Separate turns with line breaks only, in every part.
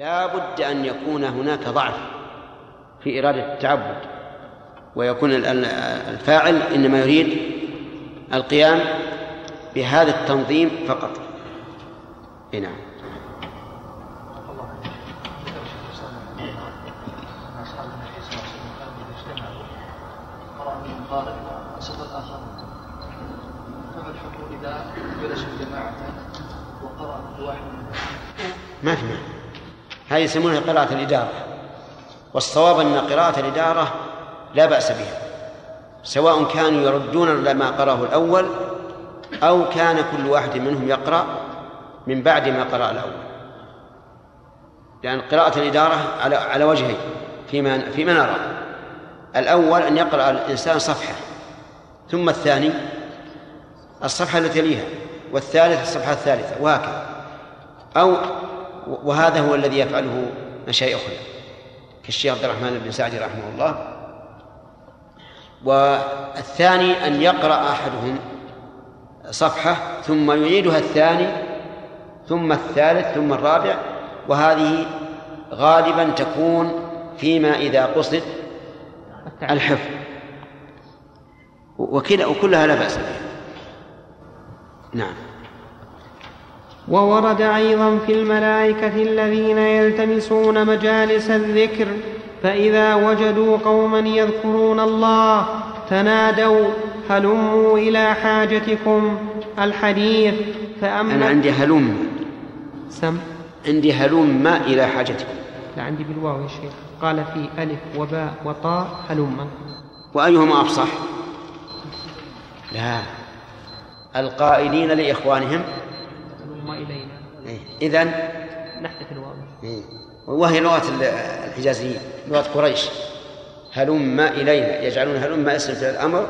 لا بد أن يكون هناك ضعف في إرادة التعبد ويكون الفاعل إنما يريد القيام بهذا التنظيم فقط. نعم. ما في معنى هذه يسمونها قراءة الإدارة. والصواب أن قراءة الإدارة لا بأس بها. سواء كانوا يردون ما قرأه الأول أو كان كل واحد منهم يقرأ من بعد ما قرأ الأول. لأن قراءة الإدارة على على وجهين فيما فيما نرى. الأول أن يقرأ الإنسان صفحة ثم الثاني الصفحة التي تليها والثالث الصفحة الثالثة وهكذا. أو وهذا هو الذي يفعله مشايخنا كالشيخ عبد الرحمن بن سعدي رحمه الله. والثاني أن يقرأ أحدهم صفحة ثم يعيدها الثاني ثم الثالث ثم الرابع. وهذه غالبا تكون فيما إذا قصد الحفظ. وكلها لا بأس بها. نعم.
وورد أيضا في الملائكة الذين يلتمسون مجالس الذكر فإذا وجدوا قوما يذكرون الله تنادوا هلموا إلى حاجتكم الحديث
فأما أنا عندي هلم.
سم.
عندي هلم إلى حاجتكم.
لا عندي بالواو يا شيخ. قال في ألف وباء وطاء هلم.
وأيهما أفصح؟ لا. القائلين لإخوانهم
هلم إلينا
إيه. إذن
نحذف الواو
إيه. وهي لغة الحجازيين لغة قريش هلم إلينا يجعلون هلم اسم في الأمر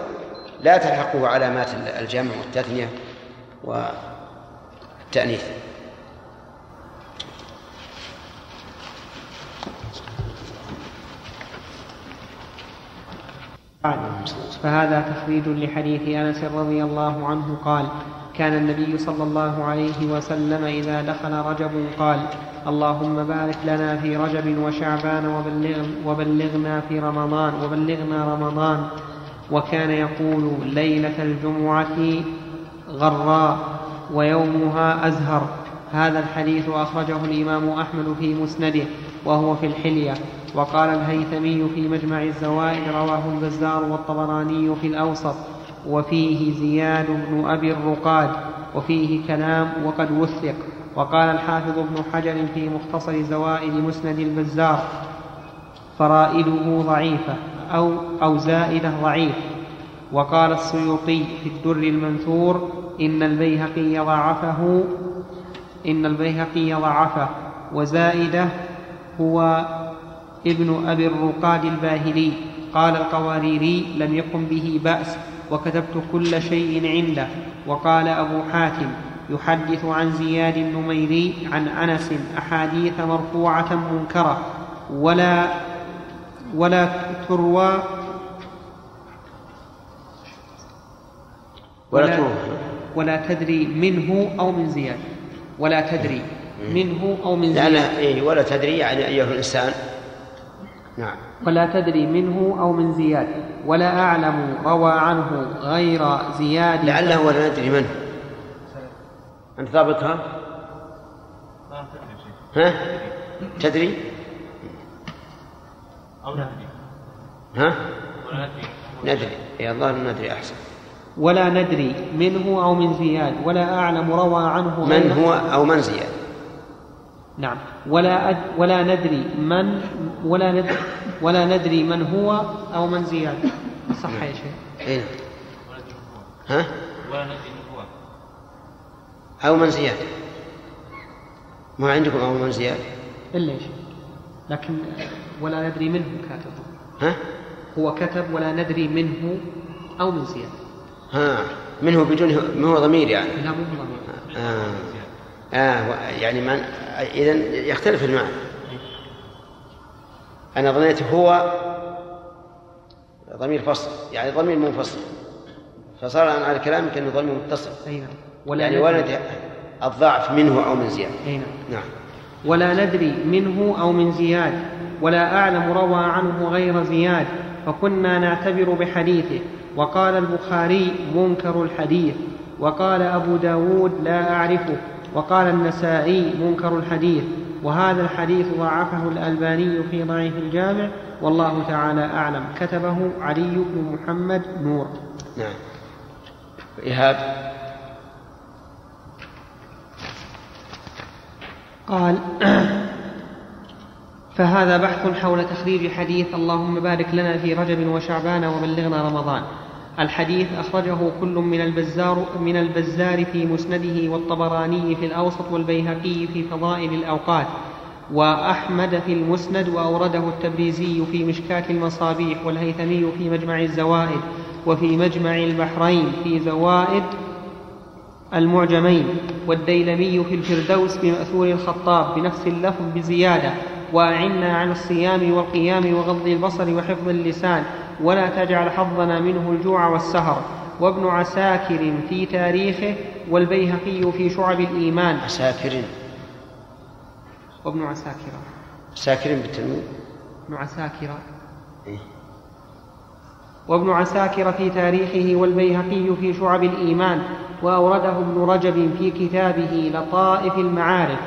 لا تلحقه علامات الجمع والتثنية والتأنيث
فهذا تخريج لحديث أنس رضي الله عنه قال كان النبي صلى الله عليه وسلم إذا دخل رجب قال اللهم بارك لنا في رجب وشعبان وبلغ وبلغنا في رمضان وبلغنا رمضان. وكان يقول ليلة الجمعة غراء ويومها أزهر. هذا الحديث أخرجه الإمام أحمد في مسنده وهو في الحلية. وقال الهيثمي في مجمع الزوائد رواه البزار والطبراني في الأوسط. وفيه زياد بن أبي الرقاد وفيه كلام وقد وثق. وقال الحافظ ابن حجر في مختصر زوائد مسند البزار فرائده ضعيفة أو أو زائدة ضعيف. وقال السيوطي في الدر المنثور إن البيهقي ضعفه إن البيهقي ضعفه وزائدة هو ابن أبي الرقاد الباهلي. قال القواريري لم يكن به بأس. وكتبت كل شيء عنده. وقال أبو حاتم يحدث عن زياد النميري عن أنس أحاديث مرفوعة منكرة. ولا ولا تروى ولا, ولا, ولا تدري منه أو من زياد. ولا تدري منه أو من زياد.
إيه ولا تدري يعني أيها الإنسان. نعم
ولا تدري منه أو من زياد ولا أعلم روى عنه غير زياد
لعله ولا ندري منه أنت ضابطها؟ ها؟ تدري؟ أو ندري ها؟ ندري يا الله ندري أحسن
ولا ندري منه أو من زياد ولا أعلم روى عنه
من هو أو من زياد
نعم. ولا أد ولا ندري من ولا ندري ولا ندري من هو أو من زياد. صح يا شيخ.
إيه؟ ها؟ ولا ندري من هو أو من زياد. ما عندكم أو من زياد؟
إلا يا شيخ. لكن ولا ندري منه كاتب.
ها؟
هو كتب ولا ندري منه أو من زياد.
ها. منه بدون ما هو ضمير يعني؟
لا مو ضمير.
آه. آه يعني من إذا يختلف المعنى. أنا ظنيت هو ضمير فصل يعني ضمير منفصل. فصار الآن على كلامك أنه ضمير متصل.
نعم.
ولا يعني ولد الضعف منه أو من زيادة.
أي نعم.
نعم.
ولا ندري منه أو من زياد. ولا أعلم روى عنه غير زياد. فكنا نعتبر بحديثه. وقال البخاري منكر الحديث. وقال أبو داود لا أعرفه. وقال النسائي منكر الحديث وهذا الحديث ضعفه الألباني في ضعيف الجامع والله تعالى أعلم. كتبه علي بن محمد نور.
نعم. إيهاب.
قال فهذا بحث حول تخريج حديث اللهم بارك لنا في رجب وشعبان وبلغنا رمضان. الحديث أخرجه كل من البزار من البزار في مسنده والطبراني في الأوسط والبيهقي في فضائل الأوقات وأحمد في المسند وأورده التبريزي في مشكاة المصابيح والهيثمي في مجمع الزوائد وفي مجمع البحرين في زوائد المعجمين والديلمي في الفردوس بمأثور الخطاب بنفس اللفظ بزيادة وأعنا عن الصيام والقيام وغض البصر وحفظ اللسان ولا تجعل حظنا منه الجوع والسهر. وابن عساكر في تاريخه والبيهقي في شعب الإيمان.
عساكر
وابن عساكر.
عساكر بالتنوين
ابن عساكر. إيه؟ وابن عساكر في تاريخه والبيهقي في شعب الإيمان. وأورده ابن رجب في كتابه لطائف المعارف.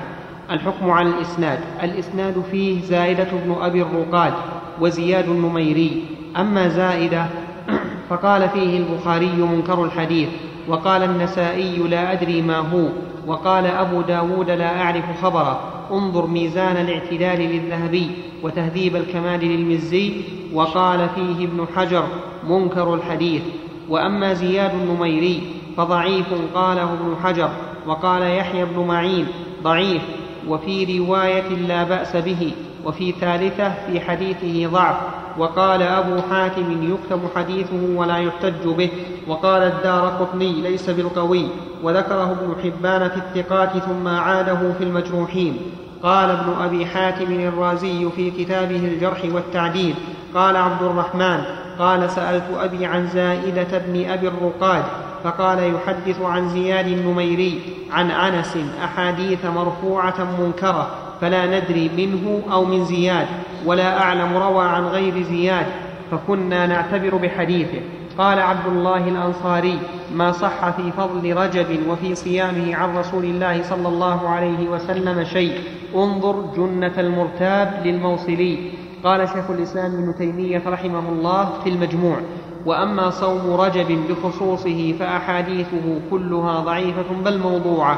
الحكم على الإسناد. الإسناد فيه زائدة بن أبي الرقاد وزياد النميري. أما زائدة فقال فيه البخاري منكر الحديث وقال النسائي لا أدري ما هو وقال أبو داود لا أعرف خبره. انظر ميزان الاعتدال للذهبي وتهذيب الكمال للمزي. وقال فيه ابن حجر منكر الحديث. وأما زياد النميري فضعيف قاله ابن حجر وقال يحيى بن معين ضعيف. وفي رواية لا بأس به وفي ثالثة في حديثه ضعف وقال أبو حاتم يكتب حديثه ولا يحتج به وقال الدار قطني ليس بالقوي وذكره ابن حبان في الثقات ثم عاده في المجروحين. قال ابن أبي حاتم الرازي في كتابه الجرح والتعديل قال عبد الرحمن قال سألت أبي عن زائدة بن أبي الرقاد فقال يحدث عن زياد النميري عن أنس أحاديث مرفوعة منكرة فلا ندري منه أو من زياد ولا أعلم روى عن غير زياد فكنا نعتبر بحديثه. قال عبد الله الأنصاري ما صح في فضل رجب وفي صيامه عن رسول الله صلى الله عليه وسلم شيء انظر جنة المرتاب للموصلي. قال شيخ الإسلام ابن تيمية رحمه الله في المجموع وأما صوم رجب بخصوصه فأحاديثه كلها ضعيفة بل موضوعة.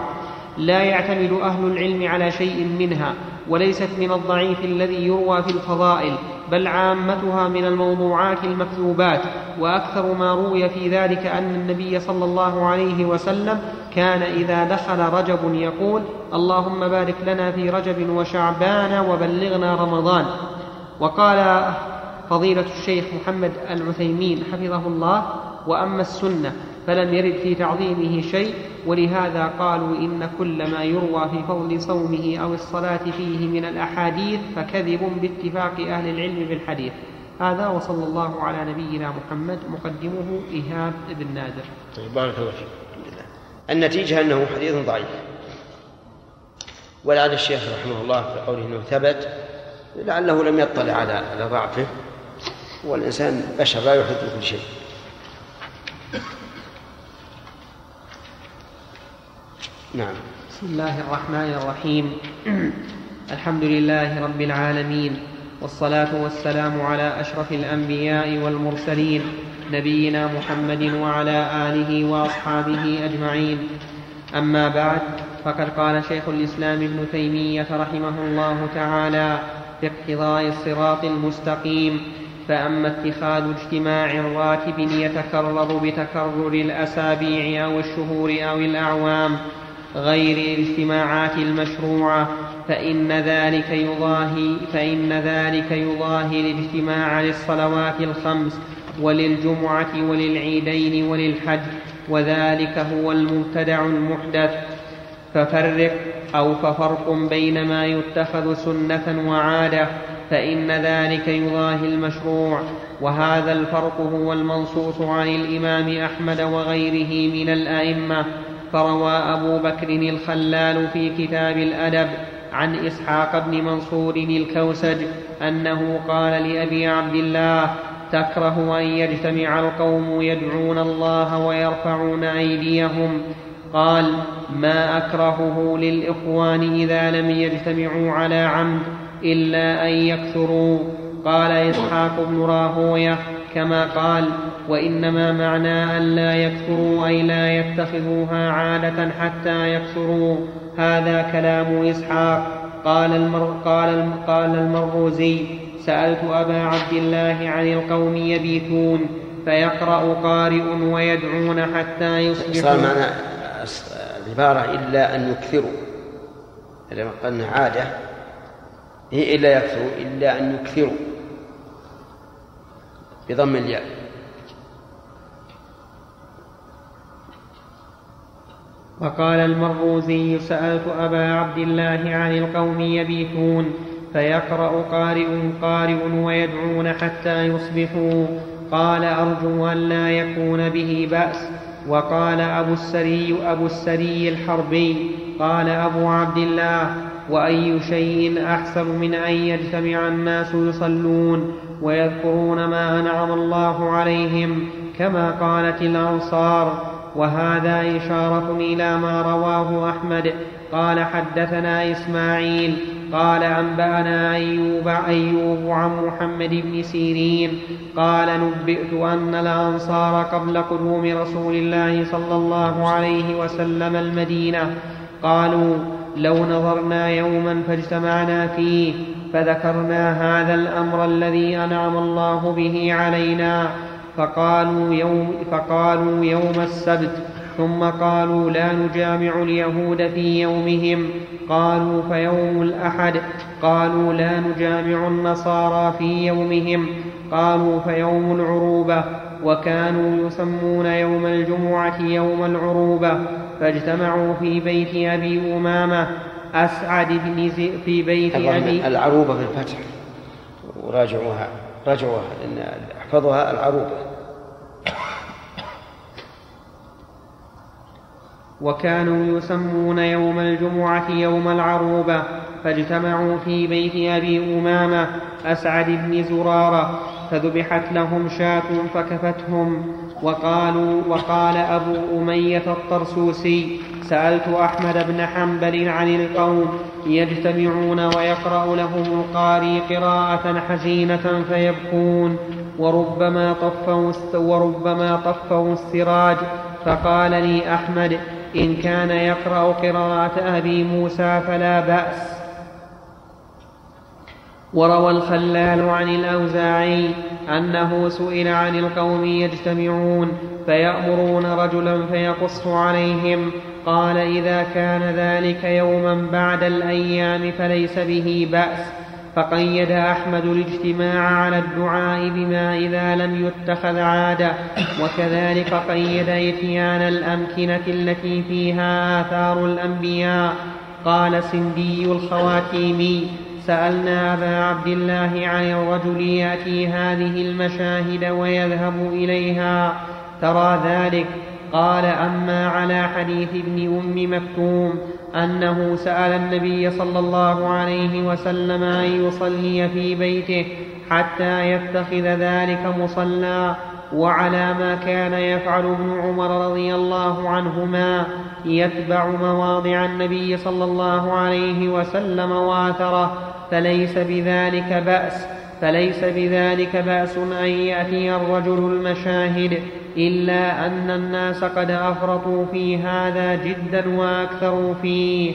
لا يعتمد أهل العلم على شيء منها وليست من الضعيف الذي يروى في الفضائل بل عامتها من الموضوعات المكذوبات. وأكثر ما روي في ذلك أن النبي صلى الله عليه وسلم كان إذا دخل رجب يقول اللهم بارك لنا في رجب وشعبان وبلغنا رمضان. وقال فضيلة الشيخ محمد العثيمين حفظه الله وأما السنة فلم يرد في تعظيمه شيء ولهذا قالوا إن كل ما يروى في فضل صومه أو الصلاة فيه من الأحاديث فكذب باتفاق أهل العلم بالحديث. هذا وصلى الله على نبينا محمد مقدمه إيهاب بن نادر.
طيب بارك الله فيك. النتيجة أنه حديث ضعيف. ولعل الشيخ رحمه الله في قوله أنه ثبت لعله لم يطلع على على ضعفه والإنسان بشر لا يحدث كل شيء. نعم.
بسم الله الرحمن الرحيم. الحمد لله رب العالمين والصلاة والسلام على أشرف الأنبياء والمرسلين نبينا محمد وعلى آله وأصحابه أجمعين. أما بعد فقد قال شيخ الإسلام ابن تيمية رحمه الله تعالى في اقتضاء الصراط المستقيم. فأما اتخاذ اجتماع راتب يتكرر بتكرر الأسابيع أو الشهور أو الأعوام غير الاجتماعات المشروعة فإن ذلك يضاهي فإن ذلك يضاهي الاجتماع للصلوات الخمس وللجمعة وللعيدين وللحج وذلك هو المبتدع المحدث. ففرق أو ففرق بين ما يتخذ سنة وعادة فإن ذلك يضاهي المشروع. وهذا الفرق هو المنصوص عن الإمام أحمد وغيره من الأئمة. فروى أبو بكر الخلال في كتاب الأدب عن إسحاق بن منصور الكوسج أنه قال لأبي عبد الله تكره أن يجتمع القوم يدعون الله ويرفعون أيديهم قال ما أكرهه للإخوان إذا لم يجتمعوا على عمد إلا أن يكثروا. قال إسحاق بن راهوية كما قال وإنما معنى أن لا يكثروا أي لا يتخذوها عادة حتى يكثروا. هذا كلام إسحاق. قال المر قال قال المروزي سألت أبا عبد الله عن القوم يبيتون فيقرأ قارئ ويدعون حتى يصبحوا.
العبارة إلا أن يكثروا. لما قلنا عادة هي إلا يكثروا إلا أن يكثروا. بضم الياء.
وقال المروزي سألت أبا عبد الله عن القوم يبيتون فيقرأ قارئ قارئ ويدعون حتى يصبحوا. قال أرجو أن لا يكون به بأس. وقال أبو السري أبو السري الحربي قال أبو عبد الله وأي شيء أحسن من أن يجتمع الناس يصلون ويذكرون ما أنعم الله عليهم كما قالت الأنصار. وهذا إشارة إلى ما رواه أحمد. قال حدثنا إسماعيل قال أنبأنا أيوب أيوب عن محمد بن سيرين. قال نبئت أن الأنصار قبل قدوم رسول الله صلى الله عليه وسلم المدينة. قالوا لو نظرنا يوما فاجتمعنا فيه فذكرنا هذا الأمر الذي أنعم الله به علينا. فقالوا يوم, فقالوا يوم السبت. ثم قالوا لا نجامع اليهود في يومهم. قالوا فيوم الأحد. قالوا لا نجامع النصارى في يومهم. قالوا فيوم العروبة. وكانوا يسمون يوم الجمعة يوم العروبة. فاجتمعوا في بيت أبي أمامة. أسعد بن في بيت أبي
العروبة بالفتح وراجعوها راجعوها. لأن احفظها العروبة.
وكانوا يسمون يوم الجمعة يوم العروبة فاجتمعوا في بيت أبي أمامة أسعد بن زرارة فذبحت لهم شاة فكفتهم. وقالوا وقال أبو أمية الطرسوسي سألت أحمد بن حنبل عن القوم يجتمعون ويقرأ لهم القاري قراءة حزينة فيبكون. وربما طفوا وربما طفوا السراج فقال لي أحمد إن كان يقرأ قراءة أبي موسى فلا بأس. وروى الخلال عن الأوزاعي أنه سئل عن القوم يجتمعون فيأمرون رجلا فيقص عليهم. قال إذا كان ذلك يوما بعد الأيام فليس به بأس. فقيد أحمد الاجتماع على الدعاء بما إذا لم يتخذ عادة وكذلك قيد إتيان الأمكنة التي فيها آثار الأنبياء. قال سندي الخواتيمي سألنا أبا عبد الله عن الرجل يأتي هذه المشاهد ويذهب إليها. ترى ذلك؟ قال أما على حديث ابن أم مكتوم. أنه سأل النبي صلى الله عليه وسلم أن يصلي في بيته حتى يتخذ ذلك مصلى وعلى ما كان يفعل ابن عمر رضي الله عنهما يتبع مواضع النبي صلى الله عليه وسلم وآثره. فليس بذلك بأس فليس بذلك بأس أن يأتي الرجل المشاهد. إلا أن الناس قد أفرطوا في هذا جدا وأكثروا فيه.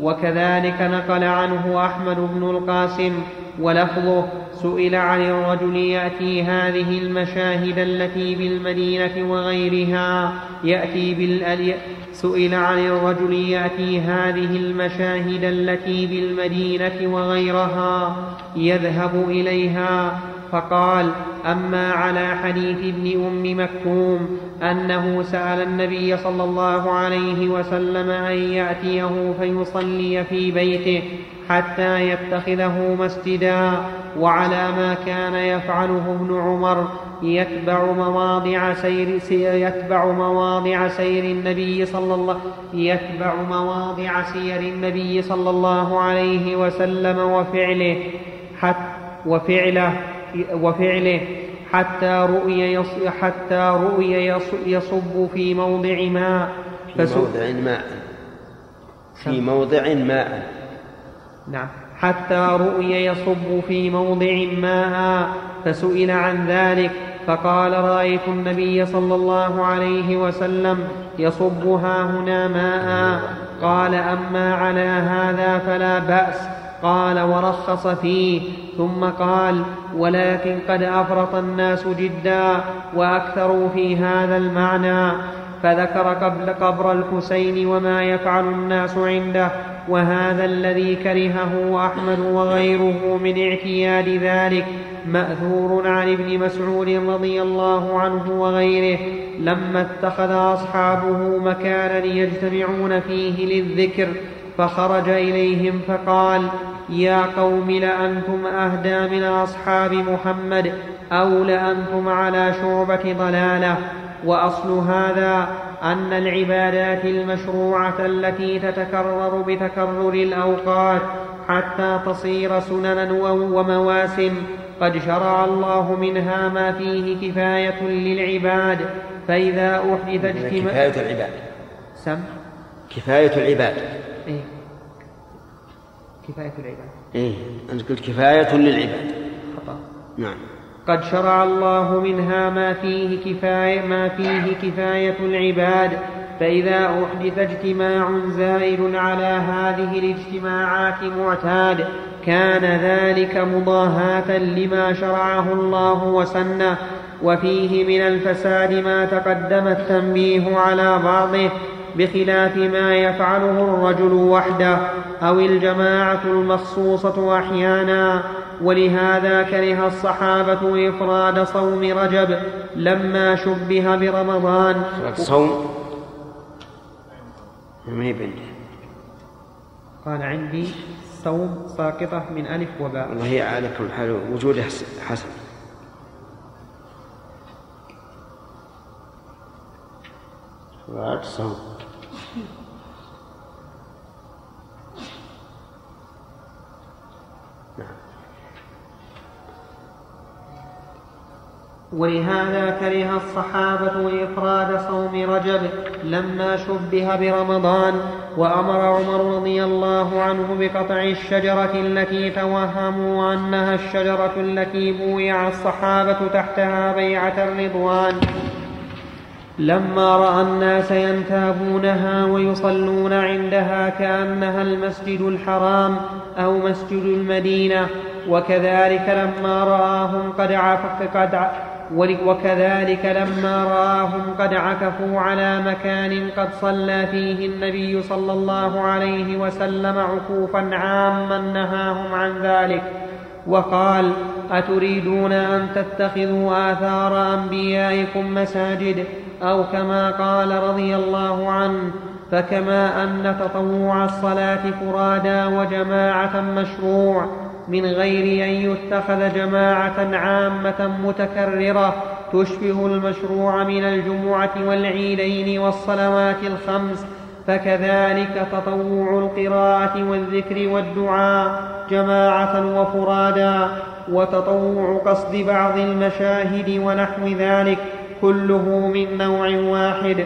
وكذلك نقل عنه أحمد بن القاسم ولفظه سئل عن الرجل يأتي هذه المشاهد التي بالمدينة وغيرها. يأتي بال سئل عن الرجل يأتي هذه المشاهد التي بالمدينة وغيرها. يذهب إليها فقال أما على حديث ابن أم مكتوم أنه سأل النبي صلى الله عليه وسلم أن يأتيه فيصلي في بيته حتى يتخذه مسجدا وعلى ما كان يفعله ابن عمر يتبع مواضع سير يتبع مواضع سير النبي صلى الله يتبع مواضع سير النبي صلى الله عليه وسلم وفعله حتى وفعله. وفعله حتى رؤي حتى رؤي يصب في موضع ماء.
في موضع ماء. في موضع ماء.
نعم. حتى رؤي يصب في موضع ماء. فسئل عن ذلك فقال رأيت النبي صلى الله عليه وسلم يصب ها هنا ماء. قال أما على هذا فلا بأس. قال ورخص فيه. ثم قال ولكن قد أفرط الناس جدا وأكثروا في هذا المعنى فذكر قبل قبر الحسين وما يفعل الناس عنده وهذا الذي كرهه أحمد وغيره من اعتياد ذلك مأثور عن ابن مسعود رضي الله عنه وغيره لما اتخذ أصحابه مكانا يجتمعون فيه للذكر فخرج إليهم فقال يا قوم لأنتم أهدى من أصحاب محمد أو لأنتم على شعبة ضلالة. وأصل هذا أن العبادات المشروعة التي تتكرر بتكرر الأوقات حتى تصير سننا ومواسم قد شرع الله منها ما فيه كفاية للعباد. فإذا احدث
اجتماع كفايه العباد.
سم؟
كفاية العباد.
إيه؟ كفاية العباد
إيه أنت قلت كفاية للعباد
خطأ.
نعم.
قد شرع الله منها ما فيه كفاية ما فيه كفاية العباد. فإذا أحدث اجتماع زائد على هذه الاجتماعات معتاد كان ذلك مضاهاة لما شرعه الله وسنه وفيه من الفساد ما تقدم التنبيه على بعضه. بخلاف ما يفعله الرجل وحده أو الجماعة المخصوصة أحيانا. ولهذا كره الصحابة إفراد صوم رجب لما شبه برمضان.
صوم
قال عندي صوم ساقطة من ألف وباء.
والله هي على كل حال وجوده حسن. صوم
ولهذا كره الصحابة إفراد صوم رجب لما شبه برمضان وأمر عمر رضي الله عنه بقطع الشجرة التي توهموا أنها الشجرة التي بويع الصحابة تحتها بيعة الرضوان. لما رأى الناس ينتابونها ويصلون عندها كأنها المسجد الحرام أو مسجد المدينة وكذلك لما رآهم قد عفق قد وكذلك لما رآهم قد عكفوا على مكان قد صلى فيه النبي صلى الله عليه وسلم عكوفا عاما نهاهم عن ذلك. وقال أتريدون أن تتخذوا آثار أنبيائكم مساجد؟ أو كما قال رضي الله عنه فكما أن تطوع الصلاة فرادى وجماعة مشروع من غير أن يتخذ جماعة عامة متكررة تشبه المشروع من الجمعة والعيدين والصلوات الخمس فكذلك تطوع القراءة والذكر والدعاء جماعة وفرادا وتطوع قصد بعض المشاهد ونحو ذلك. كله من نوع واحد.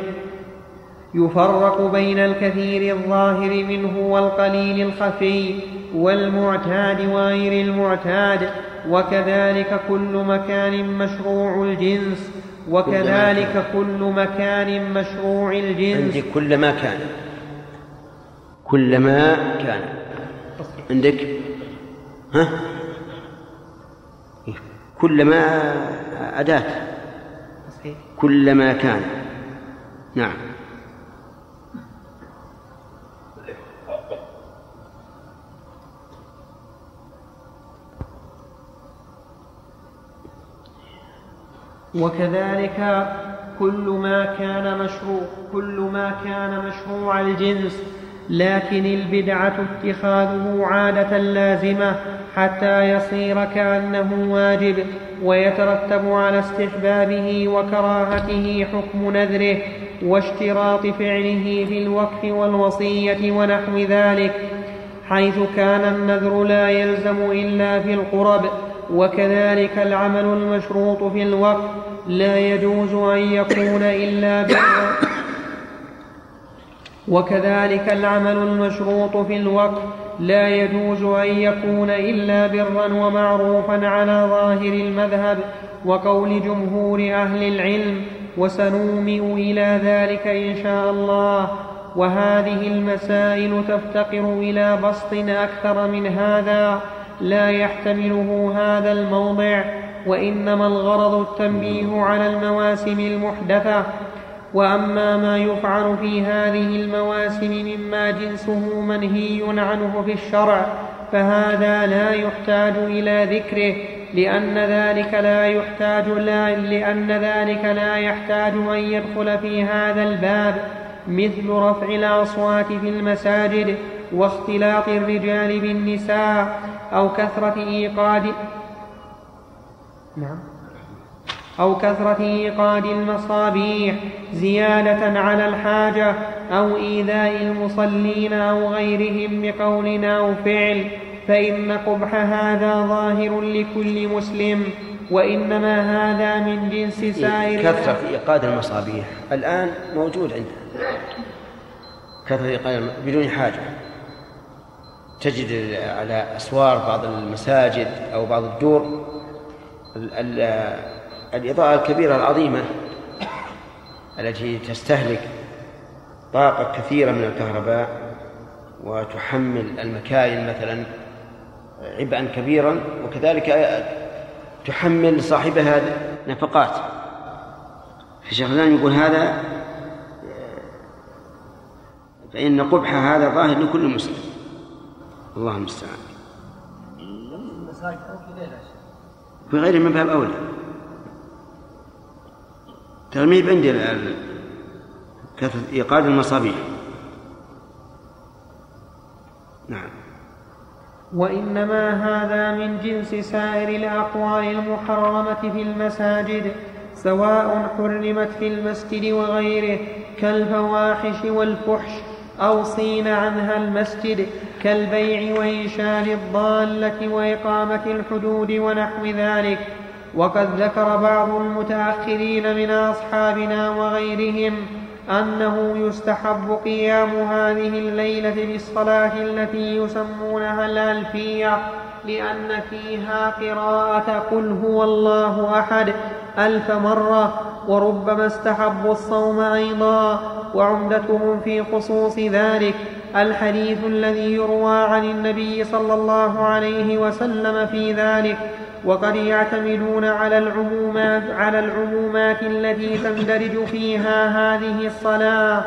يفرق بين الكثير الظاهر منه والقليل الخفي والمعتاد وغير المعتاد وكذلك كل مكان مشروع الجنس وكذلك كل مكان مشروع الجنس.
عندي كل ما كان. كل ما كان. عندك؟ ها؟ كل ما أداة كل ما كان. نعم.
وكذلك كل ما كان مشروع كل ما كان مشروع الجنس لكن البدعة اتخاذه عادة لازمة حتى يصير كأنه واجب ويترتب على استحبابه وكراهته حكم نذره واشتراط فعله في الوقف والوصية ونحو ذلك حيث كان النذر لا يلزم إلا في القرب وكذلك العمل المشروط في الوقف لا يجوز أن يكون إلا بالوقف وكذلك العمل المشروط في الوقف لا يجوز أن يكون إلا برا ومعروفا على ظاهر المذهب وقول جمهور أهل العلم وسنومئ إلى ذلك إن شاء الله. وهذه المسائل تفتقر إلى بسط أكثر من هذا. لا يحتمله هذا الموضع وإنما الغرض التنبيه على المواسم المحدثة وأما ما يفعل في هذه المواسم مما جنسه منهي عنه في الشرع فهذا لا يحتاج إلى ذكره لأن ذلك لا يحتاج لا لأن ذلك لا يحتاج أن يدخل في هذا الباب مثل رفع الأصوات في المساجد واختلاط الرجال بالنساء أو كثرة إيقاد نعم. أو كثرة إيقاد المصابيح زيادة على الحاجة أو إيذاء المصلين أو غيرهم بقول أو فعل فإن قبح هذا ظاهر لكل مسلم وإنما هذا من جنس سائر
كثرة إيقاد المصابيح الآن موجود عندنا. كثرة إيقاد بدون حاجة. تجد على أسوار بعض المساجد أو بعض الدور الإضاءة الكبيرة العظيمة التي تستهلك طاقة كثيرة من الكهرباء وتحمل المكاين مثلا عبئا كبيرا وكذلك تحمل صاحبها نفقات. الإسلام يقول هذا فإن قبح هذا ظاهر لكل مسلم. الله المستعان. في غير من باب أولى ترميم عندي كثرة إيقاد المصابيح.
نعم. وإنما هذا من جنس سائر الأقوال المحرمة في المساجد سواء حرمت في المسجد وغيره كالفواحش والفحش أو صين عنها المسجد كالبيع وإنشال الضالة وإقامة الحدود ونحو ذلك. وقد ذكر بعض المتأخرين من أصحابنا وغيرهم أنه يستحب قيام هذه الليلة بالصلاة التي يسمونها الألفية لأن فيها قراءة قل هو الله أحد ألف مرة وربما استحبوا الصوم أيضا وعمدتهم في خصوص ذلك. الحديث الذي يروى عن النبي صلى الله عليه وسلم في ذلك وقد يعتمدون على العمومات على العمومات التي تندرج فيها هذه الصلاة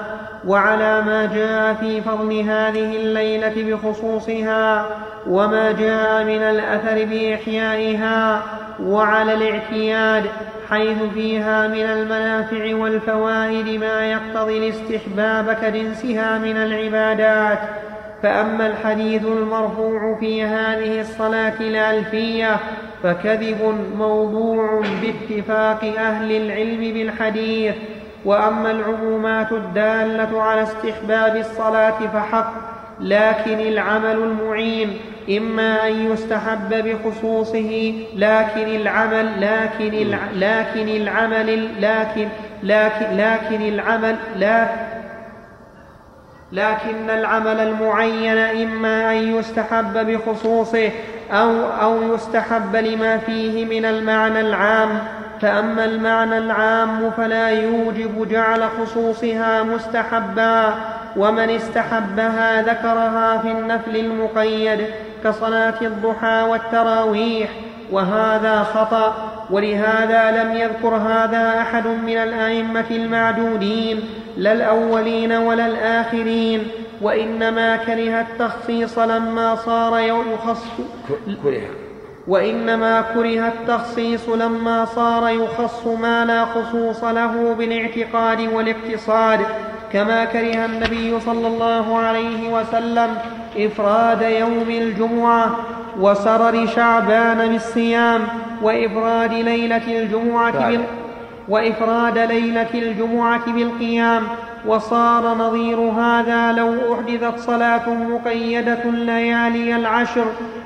وعلى ما جاء في فضل هذه الليلة بخصوصها وما جاء من الأثر بإحيائها وعلى الاعتياد حيث فيها من المنافع والفوائد ما يقتضي الاستحباب كجنسها من العبادات. فأما الحديث المرفوع في هذه الصلاة الألفية فكذب موضوع باتفاق أهل العلم بالحديث. وأما العمومات الدالة على استحباب الصلاة فحق لكن العمل المعين إما أن يستحب بخصوصه لكن العمل لكن الع لكن العمل لكن لكن لكن العمل لا لكن العمل المعين إما أن يستحب بخصوصه أو أو يستحب لما فيه من المعنى العام فأما المعنى العام فلا يوجب جعل خصوصها مستحبا ومن استحبها ذكرها في النفل المقيد كصلاة الضحى والتراويح وهذا خطأ. ولهذا لم يذكر هذا أحد من الأئمة المعدودين لا الأولين ولا الآخرين وإنما كره التخصيص لما صار يخص
كره.
وإنما كره التخصيص لما صار يخص ما لا خصوص له بالاعتقاد والاقتصاد كما كره النبي صلى الله عليه وسلم إفراد يوم الجمعة وسرر شعبان بالصيام وإفراد ليلة الجمعة بال وإفراد ليلة الجمعة بالقيام وصار نظير هذا لو أحدثت صلاة مقيدة ليالي العشر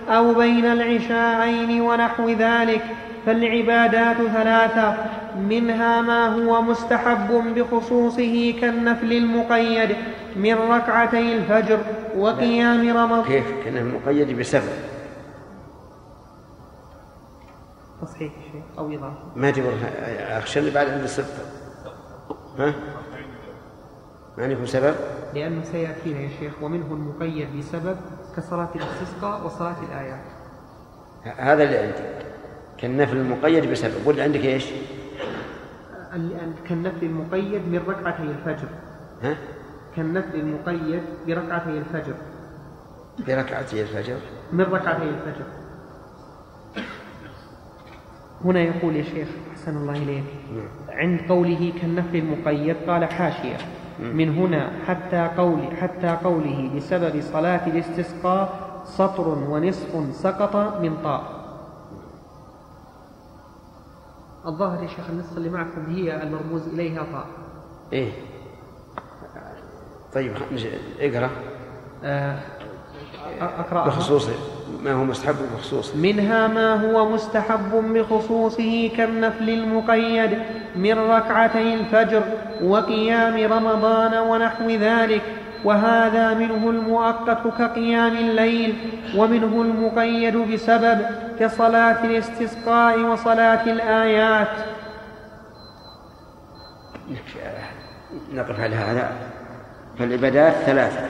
أو بين العشاءين ونحو ذلك. فالعبادات ثلاثة منها ما هو مستحب بخصوصه كالنفل المقيد من ركعتي الفجر وقيام رمضان.
كيف؟ كان المقيد بسبب.
تصحيح شيء أو إضافة.
ما تقول أخشى اللي بعد عند الصدق ها؟ ما يكون سبب؟
لأنه سيأتينا يا شيخ ومنه المقيد بسبب كصلاة الاستسقاء وصلاة الآيات.
هذا اللي عندي. كالنفل المقيد بسبب. واللي عندك إيش؟
كالنفل المقيد من ركعتي الفجر.
ها؟
كالنفل المقيد بركعتي الفجر.
بركعتي الفجر.
من ركعتي الفجر. هنا يقول يا شيخ أحسن الله إليك. عند قوله كالنفل المقيد قال حاشية. من هنا حتى قول حتى قوله بسبب صلاة الاستسقاء سطر ونصف سقط من طاء. الظاهر يا شيخ النص اللي معكم هي المرموز إليها طاء.
إيه. طيب اقرأ.
آه أقرأها.
بخصوص ما هو مستحب بخصوصه.
منها ما هو مستحب بخصوصه كالنفل المقيد من ركعتي الفجر وقيام رمضان ونحو ذلك وهذا منه المؤقت كقيام الليل ومنه المقيد بسبب كصلاة الاستسقاء وصلاة الآيات.
نقف على هذا. فالعبادات ثلاثة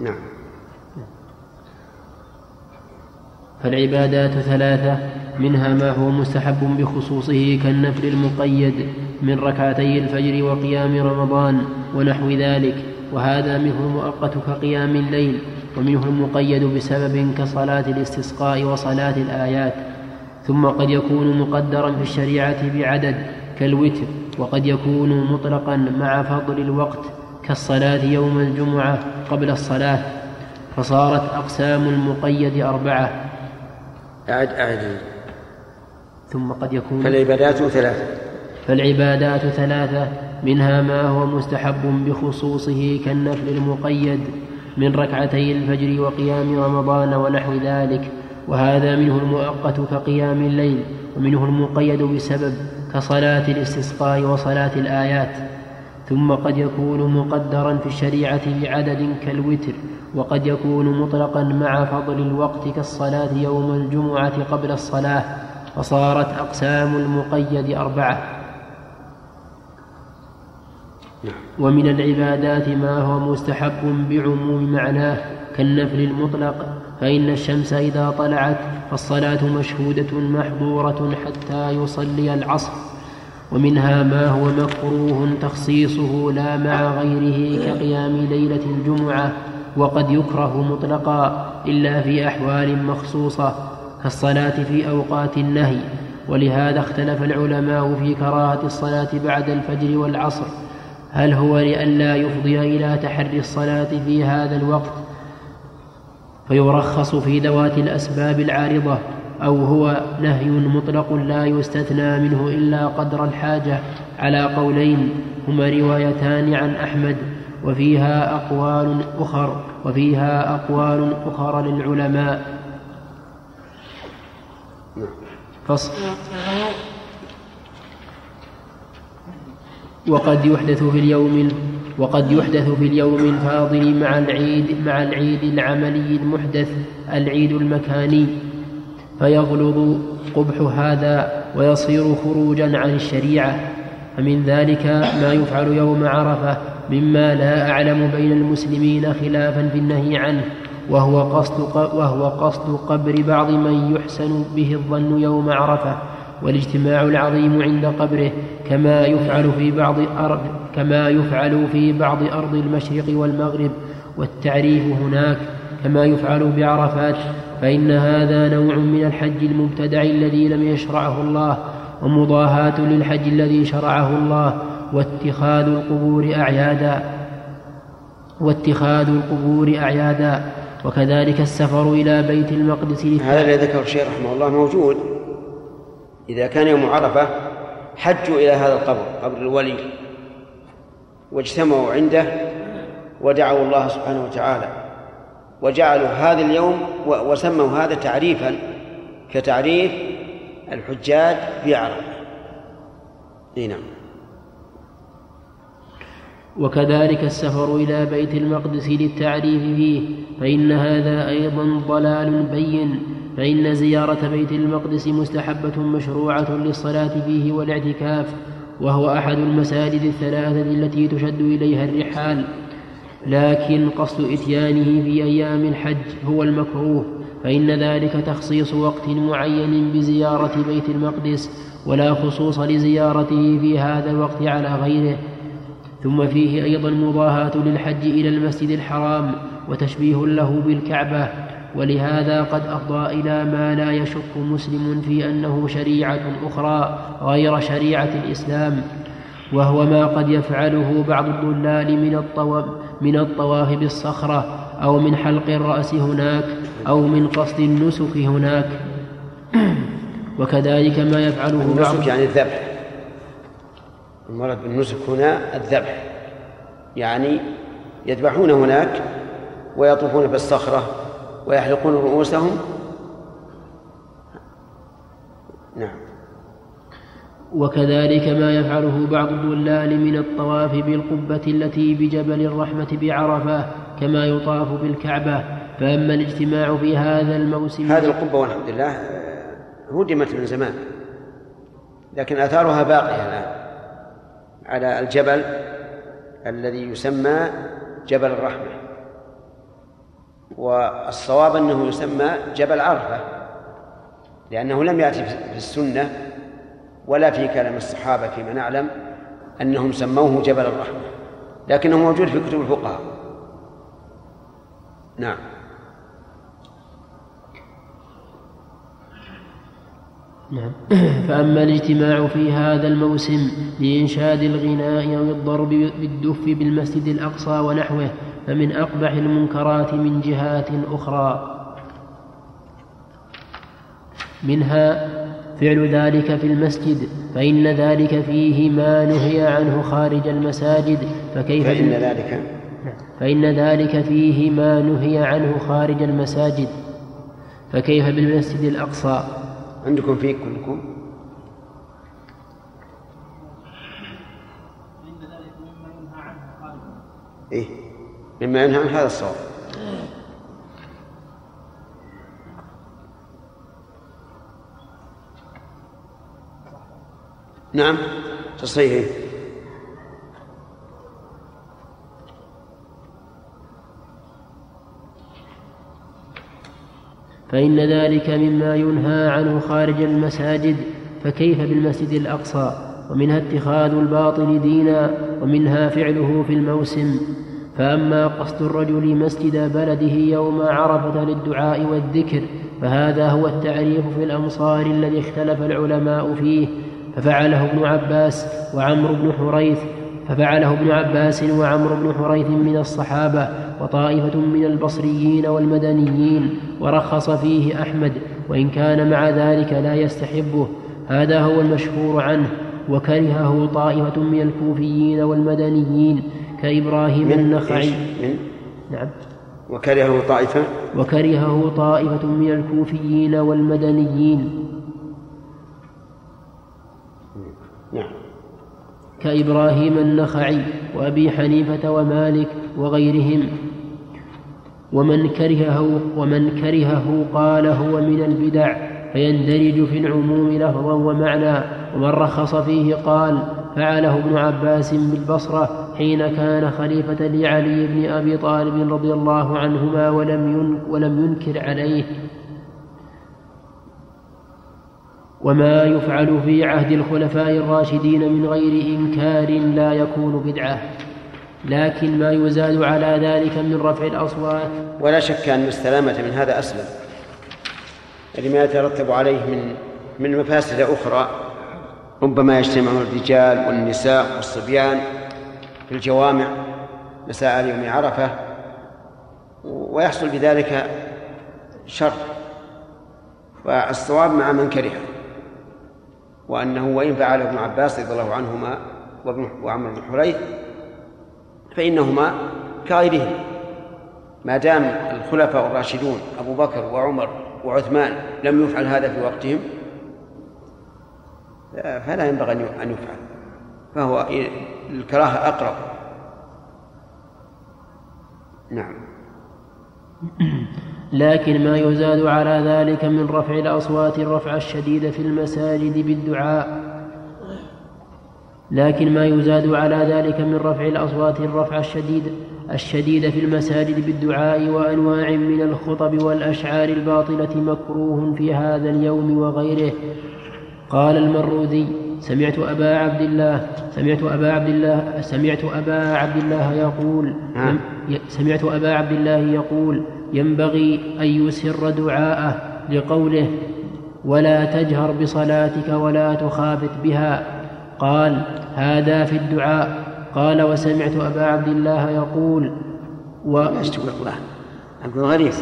نعم
فالعبادات ثلاثة منها ما هو مستحب بخصوصه كالنفل المقيد من ركعتي الفجر وقيام رمضان ونحو ذلك. وهذا منه المؤقت كقيام الليل ومنه المقيد بسبب كصلاة الاستسقاء وصلاة الآيات. ثم قد يكون مقدرا في الشريعة بعدد كالوتر وقد يكون مطلقا مع فضل الوقت كالصلاة يوم الجمعة قبل الصلاة. فصارت أقسام المقيد أربعة
أعد أعد.
ثم قد يكون
فالعبادات ثلاثة.
فالعبادات ثلاثة منها ما هو مستحب بخصوصه كالنفل المقيد من ركعتي الفجر وقيام رمضان ونحو ذلك وهذا منه المؤقت كقيام الليل ومنه المقيد بسبب كصلاة الاستسقاء وصلاة الآيات. ثم قد يكون مقدرا في الشريعة بعدد كالوتر وقد يكون مطلقا مع فضل الوقت كالصلاة يوم الجمعة قبل الصلاة فصارت أقسام المقيد أربعة. ومن العبادات ما هو مستحب بعموم معناه كالنفل المطلق فإن الشمس إذا طلعت فالصلاة مشهودة محظورة حتى يصلي العصر. ومنها ما هو مكروه تخصيصه لا مع غيره كقيام ليلة الجمعة وقد يكره مطلقا إلا في أحوال مخصوصة كالصلاة في أوقات النهي. ولهذا اختلف العلماء في كراهة الصلاة بعد الفجر والعصر. هل هو لئلا يفضي إلى تحري الصلاة في هذا الوقت؟ فيرخص في ذوات الأسباب العارضة. أو هو نهي مطلق لا يستثنى منه إلا قدر الحاجة على قولين هما روايتان عن أحمد وفيها أقوال أخر وفيها أقوال أخر للعلماء. فصل. وقد يحدث في اليوم وقد يحدث في اليوم الفاضل مع العيد مع العيد العملي المحدث العيد المكاني. فيغلظ قبح هذا ويصير خروجا عن الشريعة. فمن ذلك ما يفعل يوم عرفة مما لا أعلم بين المسلمين خلافا في النهي عنه وهو قصد, وهو قصد قبر بعض من يحسن به الظن يوم عرفة. والاجتماع العظيم عند قبره كما يفعل في بعض أرض كما يفعل في بعض أرض المشرق والمغرب. والتعريف هناك كما يفعل بعرفات فإن هذا نوع من الحج المبتدع الذي لم يشرعه الله ومضاهاة للحج الذي شرعه الله واتخاذ القبور أعيادا واتخاذ القبور أعيادا. وكذلك السفر إلى بيت المقدس
هذا الذي ذكره الشيخ رحمه الله موجود. إذا كان يوم عرفة حجوا إلى هذا القبر قبر الولي واجتمعوا عنده ودعوا الله سبحانه وتعالى. وجعلوا هذا اليوم وسموا هذا تعريفا كتعريف الحجاج في عرفة. نعم.
وكذلك السفر إلى بيت المقدس للتعريف فيه فإن هذا أيضا ضلال بين فإن زيارة بيت المقدس مستحبة مشروعة للصلاة فيه والاعتكاف وهو أحد المساجد الثلاثة التي تشد إليها الرحال. لكن قصد إتيانه في أيام الحج هو المكروه فإن ذلك تخصيص وقت معين بزيارة بيت المقدس ولا خصوص لزيارته في هذا الوقت على غيره. ثم فيه أيضا مضاهاة للحج إلى المسجد الحرام وتشبيه له بالكعبة. ولهذا قد أفضى إلى ما لا يشك مسلم في أنه شريعة أخرى غير شريعة الإسلام وهو ما قد يفعله بعض الضلال من الطواف من الطواف بالصخرة أو من حلق الرأس هناك أو من قصد النسك هناك. وكذلك ما يفعله
النسك يعني الذبح. المراد بالنسك هنا الذبح. يعني يذبحون هناك ويطوفون بالصخرة ويحلقون رؤوسهم. نعم.
وكذلك ما يفعله بعض الضلال من الطواف بالقبة التي بجبل الرحمة بعرفة كما يطاف بالكعبة. فأما الاجتماع في هذا الموسم
هذه القبة والحمد لله هدمت من زمان لكن آثارها باقية الآن. على الجبل الذي يسمى جبل الرحمة والصواب أنه يسمى جبل عرفة لأنه لم يأتي في السنة ولا في كلام الصحابة فيما نعلم أنهم سموه جبل الرحمة لكنه موجود في كتب الفقهاء. نعم.
نعم. فأما الاجتماع في هذا الموسم لإنشاد الغناء أو الضرب بالدف بالمسجد الأقصى ونحوه فمن أقبح المنكرات من جهات أخرى منها فعل ذلك في المسجد فإن ذلك فيه ما نهي عنه خارج المساجد فكيف
فإن ذلك.
فإن ذلك فيه ما نهي عنه خارج المساجد فكيف بالمسجد الأقصى؟
عندكم فيه كلكم؟ إيه مما ينهى عن هذا الصواب. نعم. تصحيحه
فإن ذلك مما ينهى عنه خارج المساجد فكيف بالمسجد الأقصى؟ ومنها اتخاذ الباطل دينا ومنها فعله في الموسم. فأما قصد الرجل مسجد بلده يوم عرفة للدعاء والذكر فهذا هو التعريف في الأمصار الذي اختلف العلماء فيه. ففعله ابن عباس وعمرو بن حريث ففعله ابن عباس وعمرو بن حريث من الصحابة وطائفة من البصريين والمدنيين ورخص فيه أحمد وإن كان مع ذلك لا يستحبه. هذا هو المشهور عنه وكرهه طائفة من الكوفيين والمدنيين كإبراهيم النخعي.
من؟
نعم.
وكرهه طائفة؟
وكرهه طائفة من الكوفيين والمدنيين
نعم
كإبراهيم النخعي وأبي حنيفة ومالك وغيرهم. ومن كرهه ومن كرهه قال هو من البدع فيندرج في العموم لفظا ومعنى. ومن رخص فيه قال فعله ابن عباس بالبصرة حين كان خليفة لعلي بن أبي طالب رضي الله عنهما ولم ولم ينكر عليه. وما يفعل في عهد الخلفاء الراشدين من غير إنكار لا يكون بدعة لكن ما يزاد على ذلك من رفع الأصوات.
ولا شك أن السلامة من هذا أسلم لما يترتب عليه من من مفاسد أخرى ربما يجتمع الرجال والنساء والصبيان في الجوامع مساء يوم عرفة ويحصل بذلك شر والصواب مع من كره وأنه وإن فعله ابن عباس رضي الله عنهما وابن وعمر بن حريث فإنهما كغيرهم ما دام الخلفاء الراشدون أبو بكر وعمر وعثمان لم يفعل هذا في وقتهم فلا ينبغي أن يفعل فهو الكراهة أقرب. نعم.
لكن ما يزاد على ذلك من رفع الأصوات الرفع الشديد في المساجد بالدعاء. لكن ما يزاد على ذلك من رفع الأصوات الرفع الشديد الشديد في المساجد بالدعاء وأنواع من الخطب والأشعار الباطلة مكروه في هذا اليوم وغيره. قال المروذي سمعت أبا عبد الله سمعت أبا عبد الله سمعت أبا عبد الله يقول سمعت أبا عبد الله يقول ينبغي أن يسر دعاءه لقوله ولا تجهر بصلاتك ولا تخافت بها. قال هذا في الدعاء. قال وسمعت أبا عبد الله يقول
و... الله؟ أقول غريب.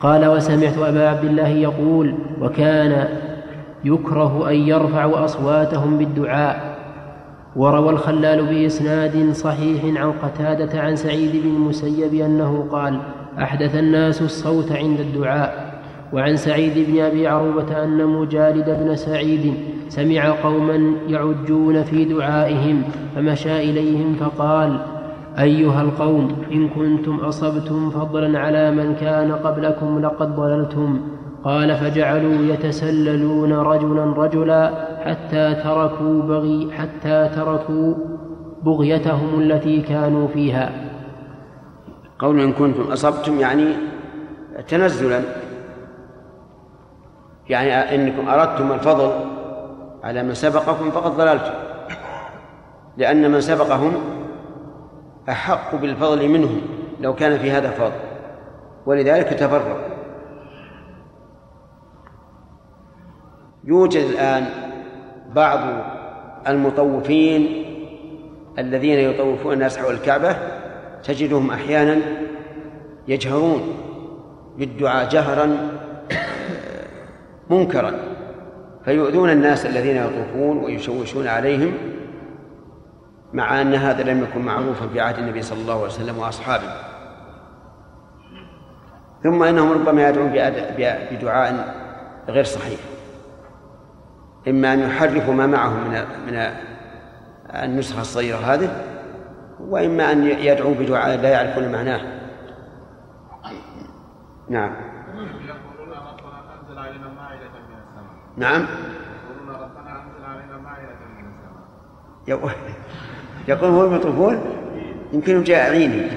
قال وسمعت أبا عبد الله يقول وكان يكره أن يرفعوا أصواتهم بالدعاء. وروى الخلال بإسناد صحيح عن قتادة عن سعيد بن المسيب أنه قال أحدث الناس الصوت عند الدعاء. وعن سعيد بن أبي عروبة أن مجالد بن سعيد سمع قوما يعجون في دعائهم فمشى إليهم فقال أيها القوم إن كنتم أصبتم فضلا على من كان قبلكم لقد ضللتم. قال فجعلوا يتسللون رجلا رجلا حتى تركوا بغي حتى تركوا بغيتهم التي كانوا فيها.
قول إن كنتم أصبتم يعني تنزلا يعني إنكم أردتم الفضل على من سبقكم فقد ضللتم لأن من سبقهم أحق بالفضل منهم لو كان في هذا فضل ولذلك تفرقوا. يوجد الآن بعض المطوفين الذين يطوفون الناس حول الكعبة تجدهم أحيانا يجهرون بالدعاء جهرا منكرا فيؤذون الناس الذين يطوفون ويشوشون عليهم مع أن هذا لم يكن معروفا في عهد النبي صلى الله عليه وسلم وأصحابه. ثم إنهم ربما يدعون بدعاء غير صحيح. إما أن يحرفوا ما معهم من من النسخة الصغيرة هذه وإما أن يدعوا بدعاء لا يعرفون معناه. نعم. نعم. يقول هو يطوفون يمكنهم جائعين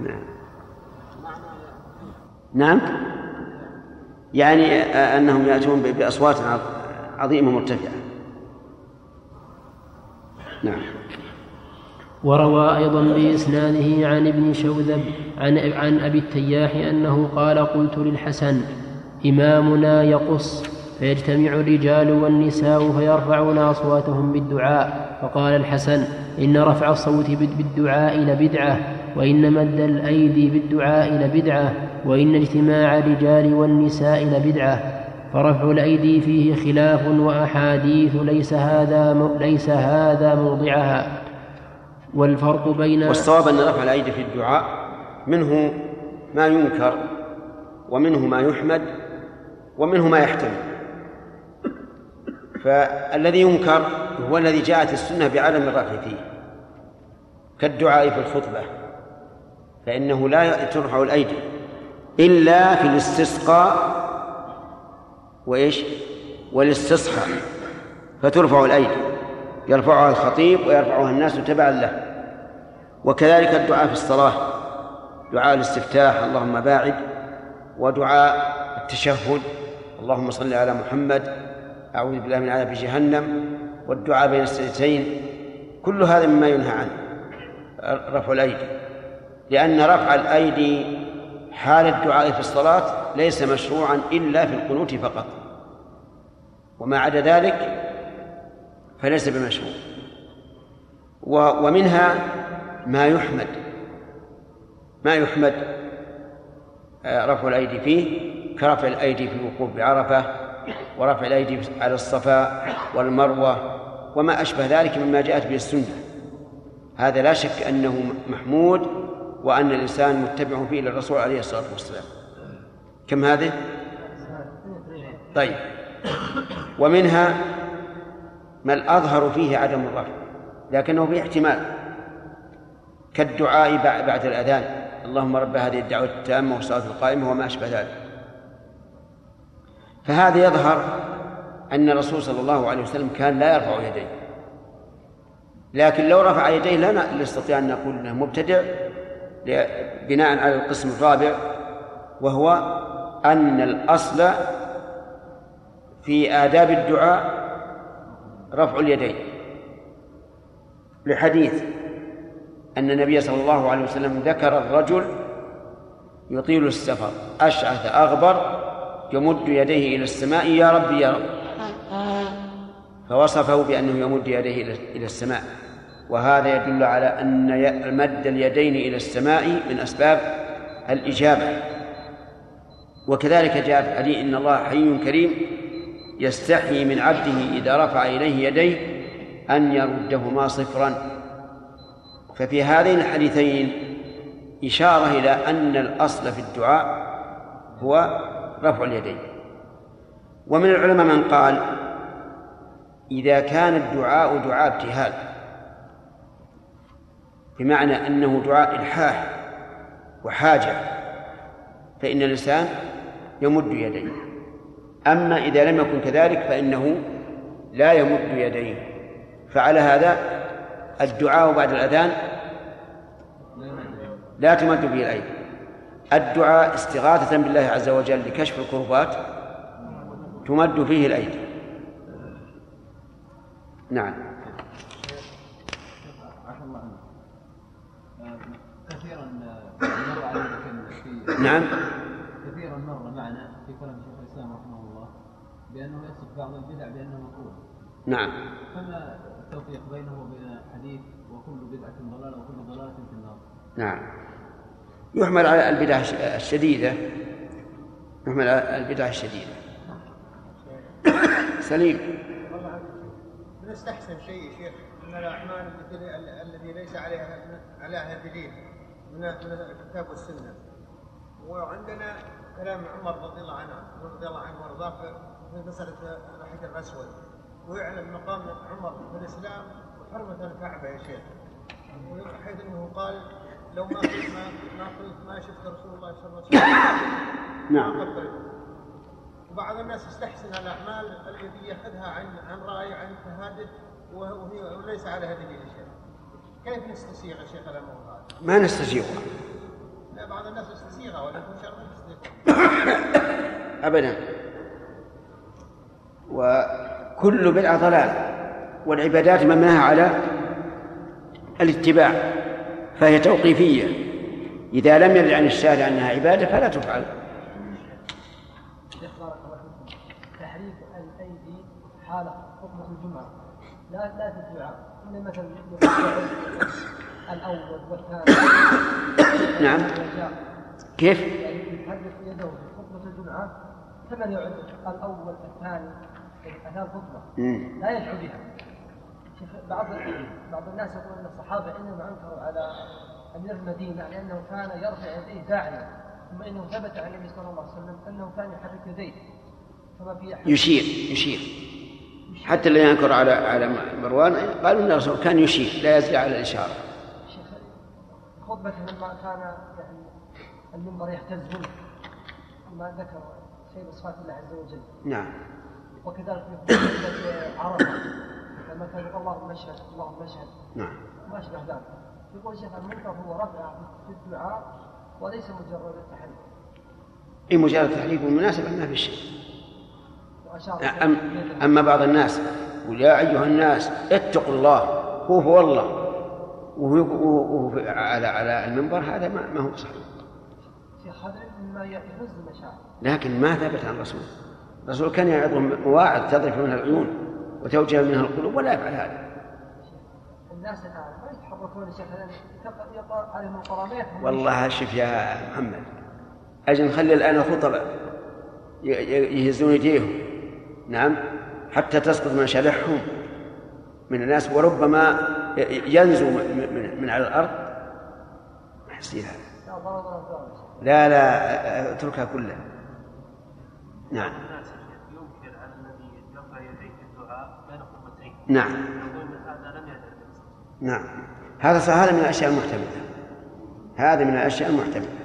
نعم. نعم. يعني أنهم يأتون بأصوات عظيمة مرتفعة. نعم.
وروى أيضا بإسناده عن ابن شوذب عن عن أبي التياح أنه قال قلت للحسن إمامنا يقص فيجتمع الرجال والنساء فيرفعون أصواتهم بالدعاء. فقال الحسن إن رفع الصوت بالدعاء لبدعة. وإن مد الأيدي بالدعاء لبدعة وإن اجتماع الرجال والنساء لبدعة. فرفع الأيدي فيه خلاف وأحاديث ليس هذا ليس هذا موضعها. والفرق بين
والصواب أن رفع الأيدي في الدعاء منه ما ينكر ومنه ما يحمد ومنه ما يحتمل. فالذي ينكر هو الذي جاءت السنة بعدم الرفع فيه. كالدعاء في الخطبة. فإنه لا ترفع الأيدي إلا في الاستسقاء وإيش؟ والاستصحاء فترفع الأيدي يرفعها الخطيب ويرفعها الناس تبعا له. وكذلك الدعاء في الصلاة دعاء الاستفتاح اللهم باعد ودعاء التشهد اللهم صل على محمد أعوذ بالله من عذاب جهنم والدعاء بين السجدتين كل هذا مما ينهى عنه رفع الأيدي. لأن رفع الأيدي حال الدعاء في الصلاة ليس مشروعا إلا في القنوت فقط. وما عدا ذلك فليس بمشروع. ومنها ما يحمد. ما يحمد آه، رفع الأيدي فيه كرفع الأيدي في الوقوف بعرفة ورفع الأيدي على الصفا والمروة وما أشبه ذلك مما جاءت به السنة. هذا لا شك أنه محمود وأن الإنسان متبع فيه للرسول عليه الصلاة والسلام. كم هذه؟ طيب. ومنها ما الأظهر فيه عدم الرفع لكنه فيه احتمال. كالدعاء بعد الأذان. اللهم رب هذه الدعوة التامة والصلاة القائمة وما أشبه ذلك. فهذا يظهر أن الرسول صلى الله عليه وسلم كان لا يرفع يديه. لكن لو رفع يديه لا نستطيع أن نقول أنه مبتدع بناء على القسم الرابع وهو أن الأصل في آداب الدعاء رفع اليدين. لحديث أن النبي صلى الله عليه وسلم ذكر الرجل يطيل السفر أشعث أغبر يمد يديه إلى السماء يا ربي يا رب. فوصفه بأنه يمد يديه إلى السماء. وهذا يدل على أن مد اليدين إلى السماء من أسباب الإجابة. وكذلك جاء في حديث إن الله حي كريم يستحيي من عبده إذا رفع إليه يديه أن يردهما صفرا. ففي هذين الحديثين إشارة إلى أن الأصل في الدعاء هو رفع اليدين. ومن العلماء من قال إذا كان الدعاء دعاء ابتهال بمعنى أنه دعاء إلحاح وحاجة فإن الإنسان يمد يديه. أما إذا لم يكن كذلك فإنه لا يمد يديه. فعلى هذا الدعاء بعد الأذان لا تمد به الأيدي. الدعاء استغاثة بالله عز وجل لكشف الكربات تمد فيه الأيدي. نعم. نعم.
كثيرا مر معنا في كلام شيخ الإسلام رحمه الله بأنه يصف بعض البدع بأنه مكروه
نعم.
فما التوفيق بينه وبين حديث وكل بدعة ضلالة وكل ضلالة في النار؟
نعم. يحمل على البدع الشديدة. يحمل على البدع الشديدة. سليم.
نستحسن شيء يا شيخ من الأعمال الذي ليس عليها عليها دليل من الكتاب والسنة وعندنا كلام عمر رضي الله عنه رضي الله عنه وارضاه في مسألة الحجر الأسود. ويعلم مقام عمر في الإسلام وحرمة الكعبة يا شيخ. حيث أنه قال لو ما قلت ما ما قلت ما شفت رسول الله صلى الله عليه وسلم.
نعم.
وبعض الناس يستحسن الأعمال التي يأخذها عن عن رأي عن اجتهاده وهي وليس على هذه الاشياء كيف نستسيغ يا شيخ الأمر هذا؟
ما نستسيغها
لا بعض الناس يستسيغها ولكن شرط
أبدا. وكل بدعة ضلال والعبادات مبناها على الاتباع فهي توقيفية. إذا لم يرد عن الشارع أنها عبادة فلا تفعل.
تحريف الأيدي حالة خطبة الجمعة. لا لا في الدعاء إن مثلا الأول والثاني
نعم. كيف؟
يعني يحرك يده في خطبة الجمعة كمن يعد الأول الثاني أثناء الخطبة. لا يدعو بها. بعض بعض الناس يقول إن الصحابة انما أنكروا على أمير المدينة لأنه كان يرفع يديه داعيا ثم إنه ثبت عن النبي صلى الله عليه وسلم أنه كان يحرك يديه. فما في
يشير يشير. حتى اللي ينكر على على مروان قالوا إن الرسول كان يشير لا يزرع على الإشارة.
شيخ خطبته لما كان يعني المنبر يهتز منه ما ذكر شيء بصفات الله عز وجل.
نعم.
وكذلك في عرفة لما كان يقول اللهم اشهد اللهم اشهد
نعم.
ما أشبه ذلك يقول الشيخ المنكر هو رفع في الدعاء وليس مجرد التحريف.
اي مجرد تحريف والمناسبة ما في شيء. أما بعض الناس يقول يا أيها الناس اتقوا الله هو هو الله. وهو على على المنبر هذا ما, ما هو صحيح.
شيخ هذا مما يهز المشاعر
لكن ما ثبت عن الرسول. الرسول كان يعظهم مواعظ تضرب منها العيون وتوجه منها القلوب ولا يفعل هذا.
الناس الآن ما يتحركون يا شيخ يقع عليهم القرامات
والله شوف يا محمد أجل نخلي الآن الخطب ي- ي- يهزون يديهم. نعم حتى تسقط مشالحهم من الناس وربما ينزو من, على الأرض؟ ما يصير هذا.
لا.
لا اتركها كلها. نعم. نعم. نعم. هذا هذا من الأشياء المحتملة. هذا من الأشياء المحتملة.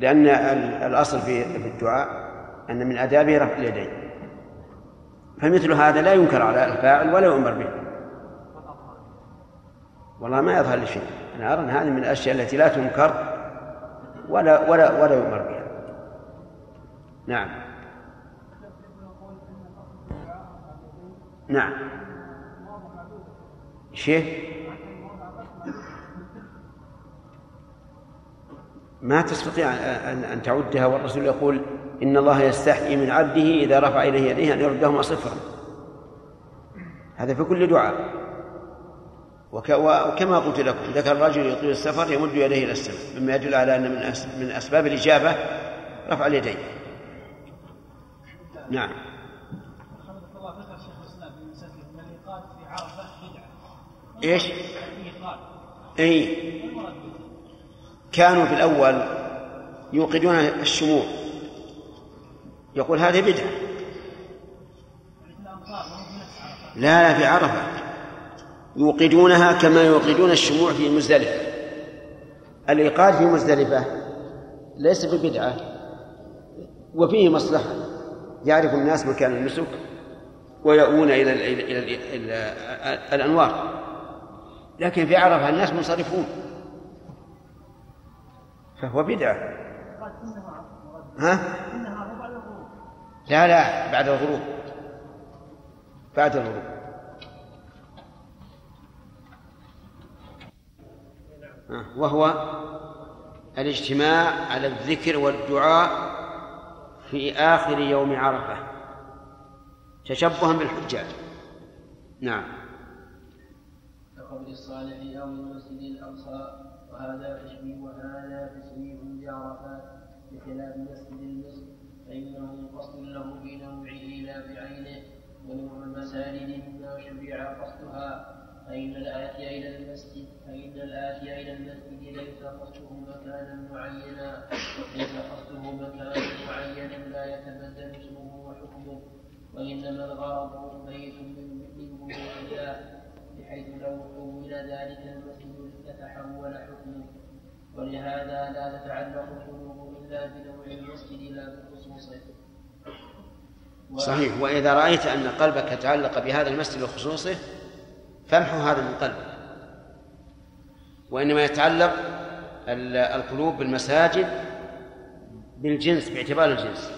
لأن ال- الأصل في في الدعاء أن من آدابه رفع اليدين. فمثل هذا لا ينكر على الفاعل ولا يؤمر به. والله ما يظهر لي شيء. أنا أرى أن هذه من الأشياء التي لا تنكر ولا ولا ولا يؤمر بها. نعم. نعم. شيء ما تستطيع أن تعدها والرسول يقول إن الله يستحيي من عبده إذا رفع إليه يديه أن يردهما صفرا. هذا في كل دعاء. وكما قلت لكم ذكر الرجل يطيل السفر يمد يديه إلى السماء مما يدل على أن من من أسباب الإجابة رفع اليدين نعم
ان عرفه بدعه. المراد به؟
كانوا في الأول يوقدون الشموع يقول هذه
عرفه.
لا لا في عرفة يوقدونها كما يوقدون الشموع في مزدلفة. الإيقاد في مزدلفة ليس ببدعة وفيه مصلحة. يعرف الناس مكان النسك ويأوون إلى ال إلى, ال إلى الأنوار. لكن في عرفة الناس منصرفون. فهو بدعة. ها؟ لا لا بعد الغروب. بعد الغروب. وهو الاجتماع على الذكر والدعاء في آخر يوم عرفة. تشبها بالحجاج. نعم.
كقبر الصالح أو المسجد الأقصى وهذا تشبيه هذا تشبيه بعرفات بخلاف مسجد المصر. فإنه قصد له بنوعه لا بعينه ونوع المساجد مما شرع قصدها. فإن الآتي إلى المسجد فإن الآتي إلى المسجد ليس قصده مكانا معينا ليس قصده مكانا معينا لا يتبدل اسمه وحكمه. وإنما الغرض بيت من من بحيث لو حول ذلك المسجد لتحول حكمه. ولهذا لا تتعلق القلوب إلا بنوع المسجد لا بخصوصه.
صحيح. وإذا رأيت أن قلبك تعلق بهذا المسجد بخصوصه فامحو هذا من قلبك وإنما يتعلق ال- القلوب بالمساجد بالجنس باعتبار الجنس.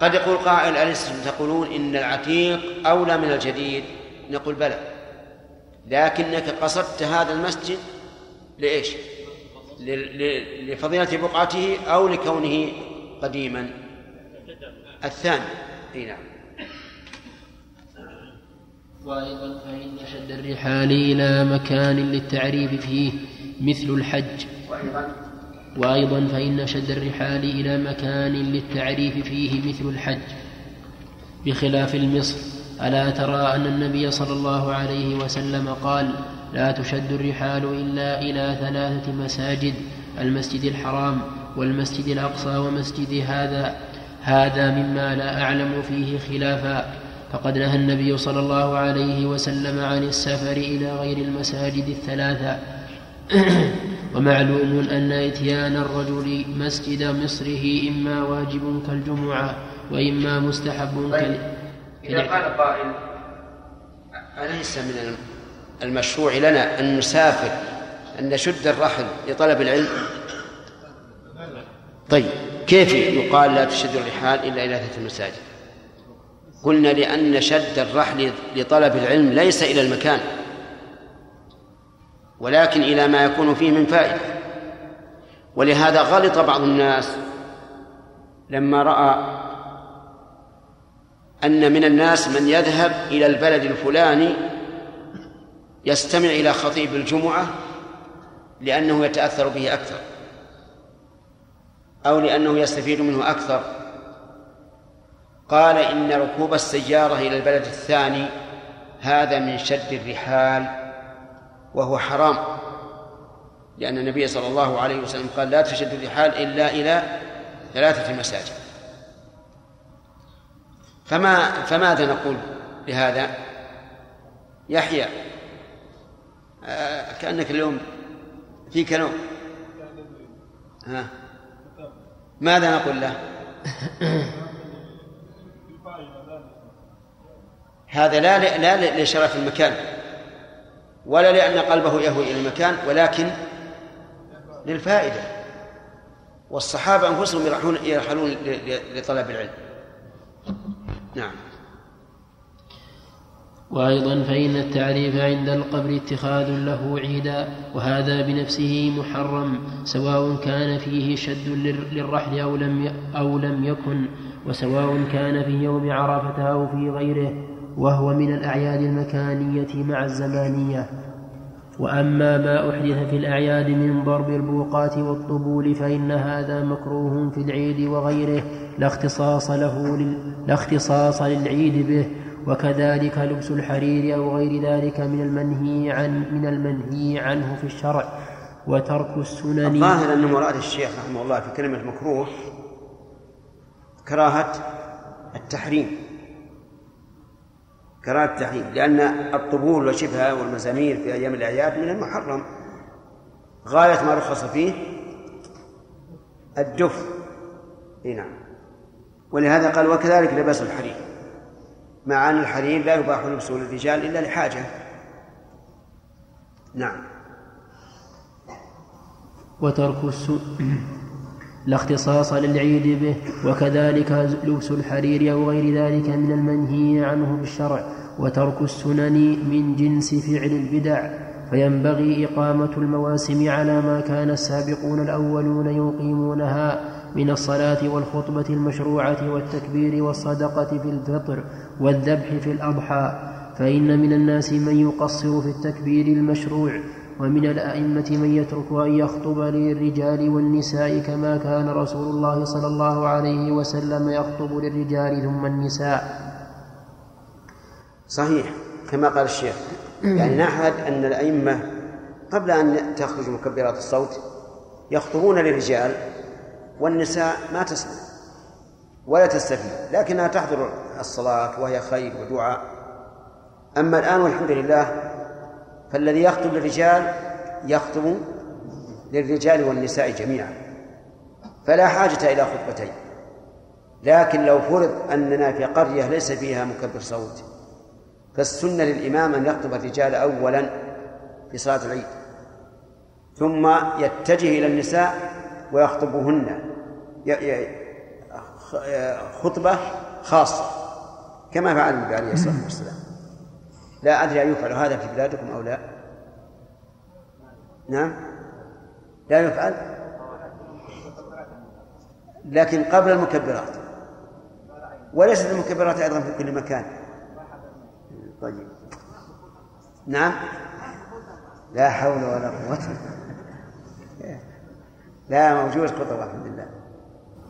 قد يقول قائل ألستم تقولون إن العتيق أولى من الجديد؟ نقول بلى. لكنك قصدت هذا المسجد لإيش؟ لفضيلة بقعته أو لكونه قديما. الثاني. إي نعم.
وأيضا فإن شد الرحال إلى مكان للتعريف فيه مثل الحج. وأيضا فإن شد الرحال إلى مكان للتعريف فيه مثل الحج. بخلاف المصر ألا ترى أن النبي صلى الله عليه وسلم قال لا تشد الرحال إلا إلى ثلاثة مساجد المسجد الحرام والمسجد الأقصى ومسجد هذا. هذا مما لا أعلم فيه خلافا. فقد نهى النبي صلى الله عليه وسلم عن السفر إلى غير المساجد الثلاثة. ومعلوم أن إتيان الرجل مسجد مصره إما واجب كالجمعة وإما مستحب كال...
إذا قال قائل أليس من المشروع لنا أن نسافر أن نشد الرحل لطلب العلم؟ طيب كيف يقال لا تشد الرحال إلا إلى ثلاثة المساجد؟ قلنا لأن شد الرحل لطلب العلم ليس إلى المكان ولكن إلى ما يكون فيه من فائدة. ولهذا غلط بعض الناس لما رأى أن من الناس من يذهب إلى البلد الفلاني يستمع إلى خطيب الجمعة لأنه يتأثر به أكثر أو لأنه يستفيد منه أكثر. قال إن ركوب السيارة إلى البلد الثاني هذا من شد الرحال وهو حرام لأن النبي صلى الله عليه وسلم قال لا تشد الرحال إلا إلى ثلاثة مساجد. فما فماذا نقول لهذا يحيى آه كأنك اليوم فيك نوم ها؟ ماذا نقول له؟ هذا لا لا لشرف المكان ولا لأن قلبه يهوي إلى المكان ولكن للفائدة. والصحابة أنفسهم يرحلون يرحلون لطلب العلم. نعم.
وأيضا فإن التعريف عند القبر اتخاذ له عيدا وهذا بنفسه محرم سواء كان فيه شد للرحل أو لم أو لم يكن وسواء كان في يوم عرفة أو في غيره. وهو من الأعياد المكانية مع الزمانية. وأما ما أحدث في الأعياد من ضرب البوقات والطبول فإن هذا مكروه في العيد وغيره لا اختصاص له لا اختصاص للعيد به. وكذلك لبس الحرير أو غير ذلك من المنهي عن من المنهي عنه في الشرع. وترك السنن
الظاهر أن مراد الشيخ رحمه الله في كلمة مكروه كراهة التحريم. كراهة التحريم لأن الطبول وشبهها والمزامير في أيام الأعياد من المحرم. غاية ما رخص فيه الدف. إي نعم. ولهذا قال وكذلك لباس الحرير. مع أن الحرير لا يباح لبسه للرجال إلا لحاجة. نعم.
وترك السوء. لا اختصاص للعيد به وكذلك لبس الحرير أو غير ذلك من المنهي عنه بالشرع وترك السنن من جنس فعل البدع فينبغي إقامة المواسم على ما كان السابقون الأولون يقيمونها من الصلاة والخطبة المشروعة والتكبير والصدقة في الفطر والذبح في الأضحى فإن من الناس من يقصر في التكبير المشروع ومن الأئمة من يترك أن يخطب للرجال والنساء كما كان رسول الله صلى الله عليه وسلم يخطب للرجال ثم النساء.
صحيح كما قال الشيخ. يعني نعهد أن الأئمة قبل أن تخرج مكبرات الصوت يخطبون للرجال والنساء ما تسمع ولا تستفيد لكنها تحضر الصلاة وهي خير ودعاء. أما الآن والحمد لله فالذي يخطب للرجال يخطب للرجال والنساء جميعا. فلا حاجة إلى خطبتين. لكن لو فرض أننا في قرية ليس فيها مكبر صوت فالسنة للإمام أن يخطب الرجال أولا في صلاة العيد ثم يتجه إلى النساء ويخطبهن. خطبة خاصة كما فعل النبي عليه الصلاة والسلام. لا أدري أيفعل هذا في بلادكم أو لا. نعم. لا يفعل. لكن قبل المكبرات. وليست المكبرات أيضا في كل مكان. طيب. نعم. لا حول ولا قوة. لا موجود خطبة الحمد لله.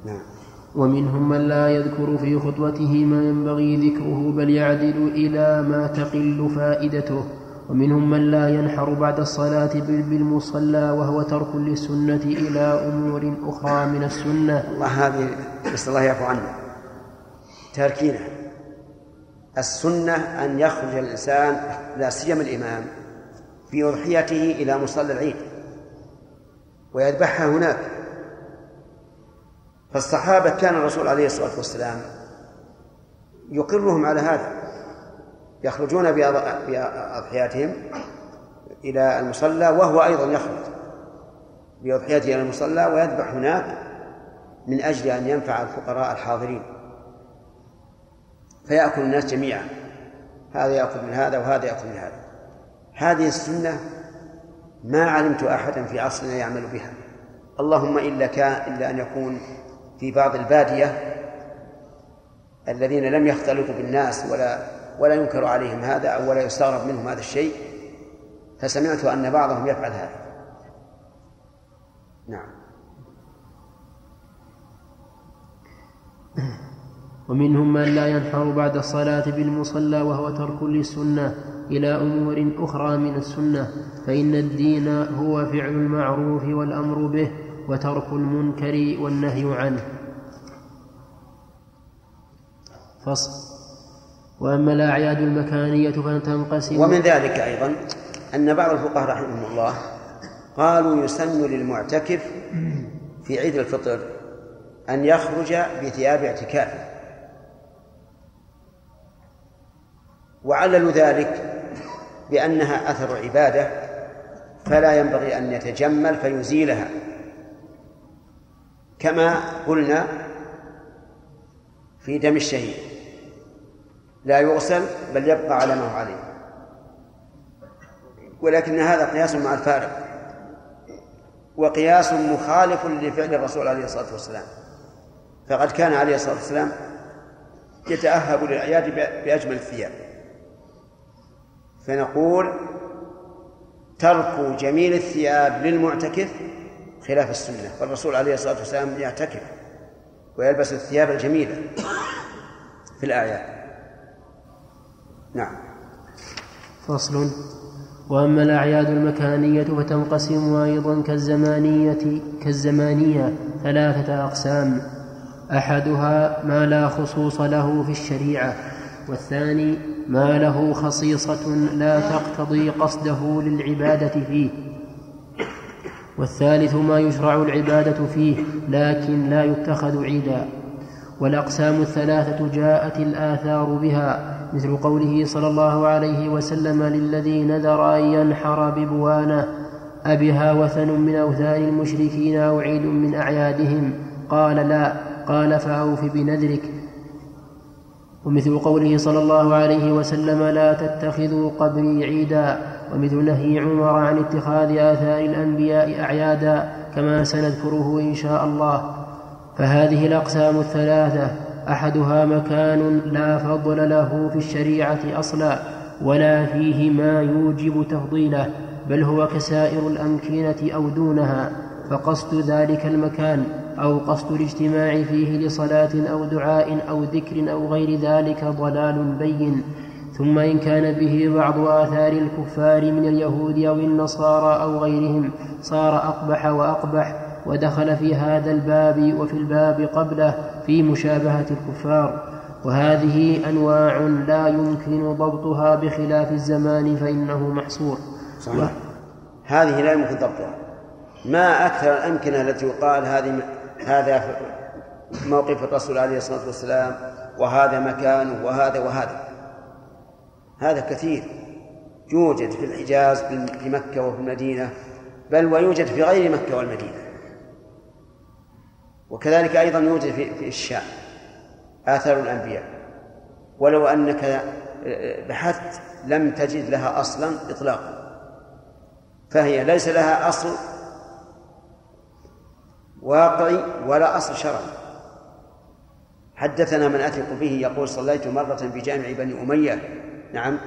نعم.
ومنهم من لا يذكر في خطبته ما ينبغي ذكره بل يعدل إلى ما تقل فائدته. ومنهم من لا ينحر بعد الصلاة بالمصلى وهو ترك للسنة إلى أمور أخرى من السنة.
الله هذه نسأل الله يعفو عنا تركينا السنة أن يخرج الإنسان لا سيما الإمام في أضحيته إلى مصلى العيد ويذبحها هناك. فالصحابة كان الرسول عليه الصلاة والسلام يقرهم على هذا. يخرجون بأضحياتهم إلى المصلى وهو أيضا يخرج بأضحيته إلى المصلى ويذبح هناك من أجل أن ينفع الفقراء الحاضرين. فيأكل الناس جميعا. هذا يأكل من هذا وهذا يأكل من هذا. هذه السنة ما علمت أحدا في عصرنا يعمل بها. اللهم إلا كان إلا أن يكون في بعض البادية الذين لم يختلطوا بالناس ولا ولا ينكر عليهم هذا أو ولا يستغرب منهم هذا الشيء فسمعت أن بعضهم يفعل هذا. نعم.
ومنهم من لا ينحر بعد الصلاة بالمصلى وهو ترك للسنة إلى أمور أخرى من السنة فإن الدين هو فعل المعروف والأمر به. وترك المنكر والنهي عنه. فصل. وأما الأعياد المكانية فتنقسم
ومن ذلك أيضا أن بعض الفقهاء رحمهم الله قالوا يسن للمعتكف في عيد الفطر أن يخرج بثياب اعتكافه. وعللوا ذلك بأنها أثر عبادة فلا ينبغي أن يتجمل فيزيلها. كما قلنا في دم الشهيد. لا يغسل بل يبقى على ما هو عليه. ولكن هذا قياس مع الفارق. وقياس مخالف لفعل الرسول عليه الصلاة والسلام. فقد كان عليه الصلاة والسلام يتأهب للأعياد بأجمل الثياب. فنقول ترك جميل الثياب للمعتكف خلاف السنة والرسول عليه الصلاة والسلام يعتكف ويلبس الثياب الجميلة في الأعياد نعم.
فصل. وأما الأعياد المكانية فتنقسم أيضا كالزمانية كالزمانية ثلاثة أقسام. أحدها ما لا خصوص له في الشريعة والثاني ما له خصيصة لا تقتضي قصده للعبادة فيه. والثالث ما يشرع العبادة فيه لكن لا يتخذ عيدا. والأقسام الثلاثة جاءت الآثار بها مثل قوله صلى الله عليه وسلم للذي نذر أن ينحر ببوانة أبها وثن من أوثان المشركين أو عيد من أعيادهم؟ قال لا قال فأوف بنذرك. ومثل قوله صلى الله عليه وسلم لا تتخذوا قبري عيدا. ومثل نهي عمر عن اتخاذ آثار الأنبياء أعيادا كما سنذكره إن شاء الله. فهذه الأقسام الثلاثة أحدها مكان لا فضل له في الشريعة أصلا ولا فيه ما يوجب تفضيله بل هو كسائر الأمكنة أو دونها فقصد ذلك المكان أو قصد الاجتماع فيه لصلاة أو دعاء أو ذكر أو غير ذلك ضلال بين. ثم إن كان به بعض آثار الكفار من اليهود أو النصارى أو غيرهم صار أقبح وأقبح ودخل في هذا الباب وفي الباب قبله في مشابهة الكفار. وهذه أنواع لا يمكن ضبطها بخلاف الزمان فإنه محصور.
صحيح. هذه لا يمكن ضبطها. ما أكثر الأمكنة التي يقال هذه هذا موقف الرسول عليه الصلاة والسلام وهذا مكانه وهذا وهذا. هذا كثير. يوجد في الحجاز في مكة وفي المدينة بل ويوجد في غير مكة والمدينة. وكذلك أيضا يوجد في, الشام آثار الأنبياء. ولو أنك بحثت لم تجد لها أصلا إطلاقا. فهي ليس لها أصل واقعي ولا أصل شرعي. حدثنا من أثق به يقول صليت مرة في جامع بني أمية نعم.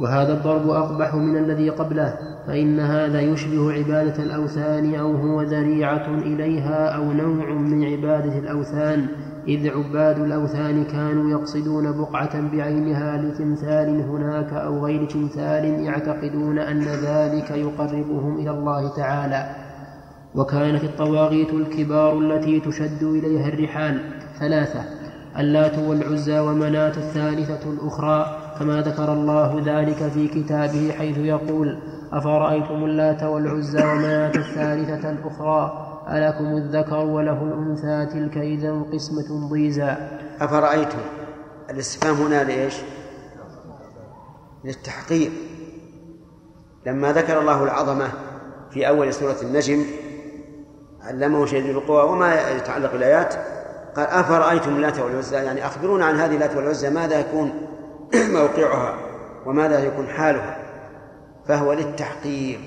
وهذا الضرب أقبح من الذي قبله فإن هذا يشبه عبادة الأوثان أو هو ذريعة إليها أو نوع من عبادة الأوثان. إذ عباد الأوثان كانوا يقصدون بقعة بعينها لتمثال هناك أو غير تمثال يعتقدون أن ذلك يقربهم إلى الله تعالى. وكانت الطواغيت الكبار التي تشد إليها الرحال ثلاثة اللات والعزى ومناة الثالثة الأخرى. كما ذكر الله ذلك في كتابه حيث يقول أفرأيتم اللات والعزى ومناة الثالثة الأخرى؟ ألكم الذكر وله الأنثى تلك إذا قسمة ضيزى.
أفرأيتم؟ الاستفهام هنا لإيش؟ للتحقيق. لما ذكر الله العظمة في أول سورة النجم علمه شديد القوى وما يتعلق بالآيات قال أفرأيتم اللات والعزى؟ يعني أخبرونا عن هذه اللات والعزى ماذا يكون موقعها وماذا يكون حالها؟ فهو للتحقيق.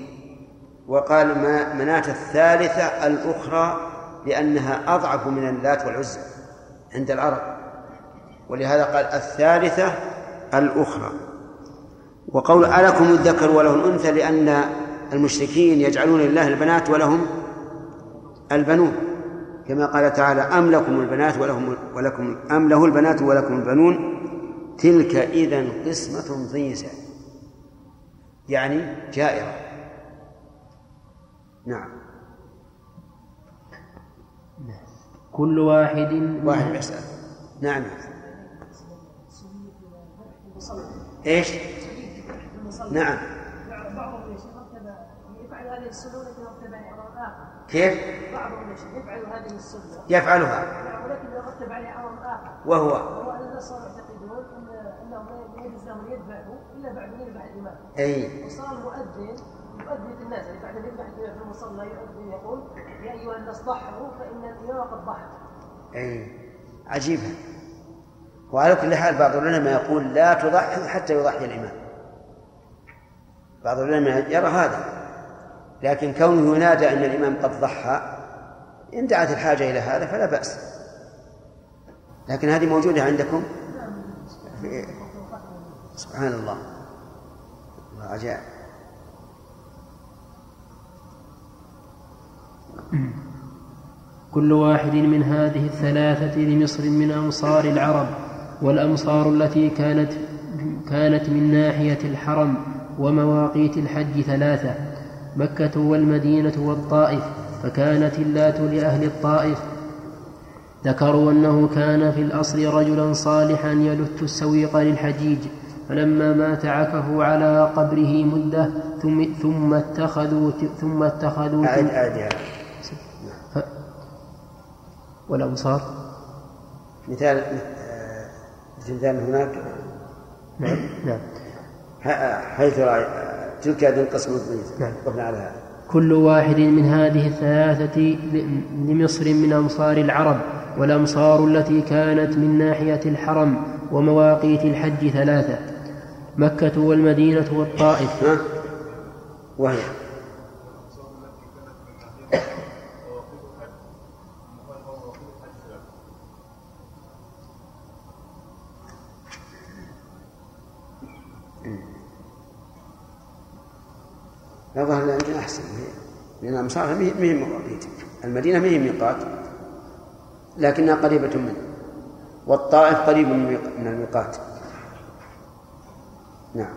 وقال ما مناة الثالثة الأخرى لأنها أضعف من اللات والعزى عند العرب. ولهذا قال الثالثة الأخرى. وقول ألكم الذكر وله الأنثى لأن المشركين يجعلون لله البنات ولهم البنون. كما قال تعالى أم لكم البنات ولهم ولكم أم له البنات ولكم البنون. تلك إذا قسمة ضيزى. يعني جائرة. نعم.
كل واحد
واحد يسأل نعم. إيش؟ نعم. كيف؟
بعضهم يفعل هذه السنة
يفعلها.
ولكن رتب عليها أمر اخر
وهو؟
وهو ان الناس صاروا يعتقدون ان انهم لا يجوز لهم يذبحوا الا بعد ان يذبح الامام
أي.
وصار المؤذن يؤذن الناس يعني بعد ان الامام في المصلى يؤذن يقول يا أيها الناس ضحوا فإن الامام قد ضحى
اي عجيبة وعلى كل حال بعض العلماء يقول لا تضحي حتى يضحي الإمام. بعض العلماء يرى هذا. لكن كونه ينادى أن الإمام قد ضحى إن دعت الحاجة إلى هذا فلا بأس. لكن هذه موجودة عندكم؟ في سبحان الله. الله عجائب.
كل واحد من هذه الثلاثة لمصر من أمصار العرب والأمصار التي كانت كانت من ناحية الحرم ومواقيت الحج ثلاثة مكة والمدينة والطائف فكانت اللات لأهل الطائف. ذكروا أنه كان في الأصل رجلا صالحا يلت السويق للحجيج فلما مات عكفوا على قبره مدة ثم, اتخذوا ثم اتخذوا ف... والأمصار
مثال مثال هناك؟
نعم نعم.
حيث رأي تلك هذه القسم
نعم.
على هذا.
كل واحد من هذه الثلاثة لمصر من أمصار العرب والأمصار التي كانت من ناحية الحرم ومواقيت الحج ثلاثة مكة والمدينة والطائف.
ها؟ وهي؟ لا ظهر عندنا أحسن. لأن ما هي مواقيت المدينة ما هي ميقات لكنها قريبة منه والطائف قريب من الميقات. نعم.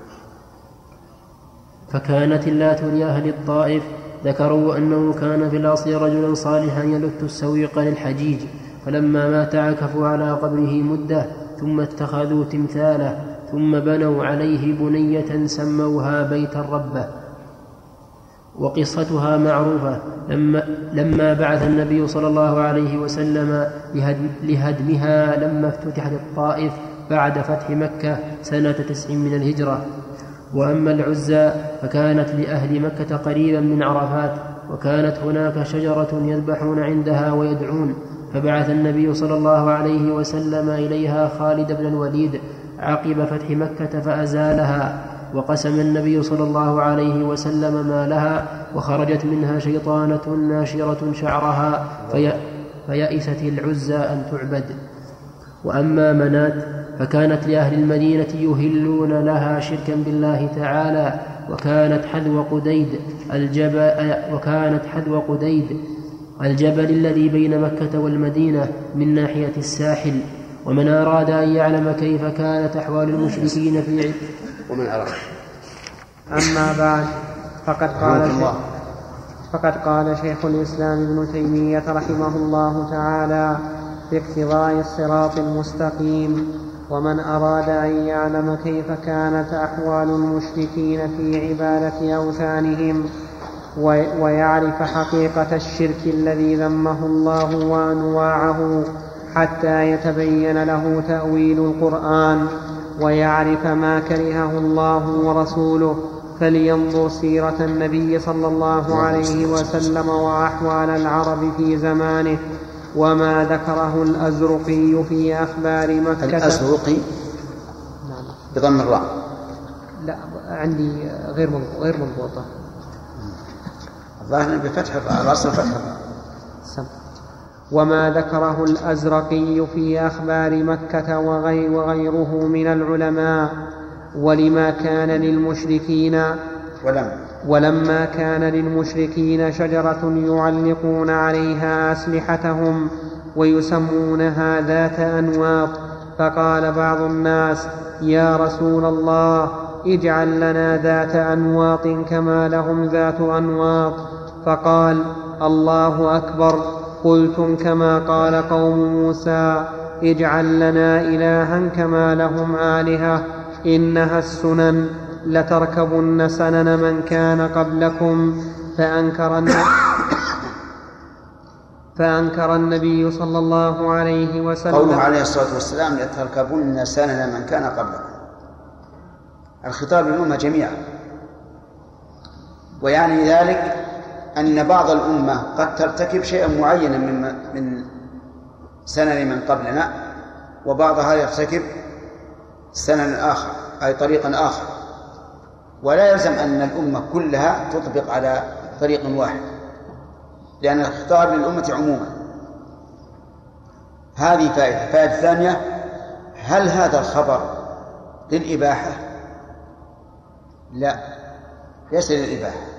فكانت اللات لأهل الطائف ذكروا أنه كان في الأصل رجلا صالحا يلت السويق للحجيج فلما مات عكفوا على قبره مدة ثم اتخذوا تمثاله ثم بنوا عليه بنية سموها بيت الربة. وقصتها معروفة لما, لما بعث النبي صلى الله عليه وسلم لهدمها لما افتتحت الطائف بعد فتح مكة سنة تسع من الهجرة. وأما العزى فكانت لأهل مكة قريبا من عرفات وكانت هناك شجرة يذبحون عندها ويدعون. فبعث النبي صلى الله عليه وسلم إليها خالد بن الوليد عقب فتح مكة فأزالها. وقسم النبي صلى الله عليه وسلم ما لها وخرجت منها شيطانة ناشرة شعرها في فيئست العزى أن تعبد. وأما منات فكانت لأهل المدينة يهلون لها شركا بالله تعالى وكانت حذو قديد الجبل وكانت حذو قديد الجبل الذي بين مكة والمدينة من ناحية الساحل. ومن أراد أن يعلم كيف كانت أحوال المشركين في
ومن أراد
أما بعد فقد قال شيخ فقد قال شيخ الإسلام ابن تيمية رحمه الله تعالى في اقتضاء الصراط المستقيم ومن أراد أن يعلم كيف كانت أحوال المشركين في عبادة أوثانهم ويعرف حقيقة الشرك الذي ذمه الله وأنواعه حتى يتبين له تأويل القرآن ويعرف ما كرهه الله ورسوله فلينظر سيرة النبي صلى الله عليه وسلم وأحوال العرب في زمانه وما ذكره الأزرقي في أخبار مكة.
الأزرقي؟
نعم
بضم الراء.
لا عندي غير غير مضبوطة
الظاهر بفتح الراء الأصل فتح الراء.
وما ذكره الأزرقي في أخبار مكة وغي وغيره من العلماء ولما كان للمشركين
ولم.
ولما كان للمشركين شجرة يعلقون عليها أسلحتهم ويسمونها ذات أنواط فقال بعض الناس يا رسول الله اجعل لنا ذات أنواط كما لهم ذات أنواط. فقال الله أكبر. قلتم كما قال قوم موسى اجعل لنا إلها كما لهم آلهة إنها السنن لتركبن سنن من كان قبلكم فأنكر فأنكر النبي صلى الله عليه وسلم.
قوله عليه الصلاة والسلام لتركبن سنن من كان قبلكم. الخطاب للأمة جميعا. ويعني ذلك أن بعض الأمة قد ترتكب شيئا معينا من من سنن من قبلنا وبعضها يرتكب سنن آخر أي طريقا آخر. ولا يلزم أن الأمة كلها تطبق على طريق واحد لأن الخطاب للأمة عموما. هذه فائدة. فائدة ثانية هل هذا الخبر للإباحة؟ لا ليس للإباحة.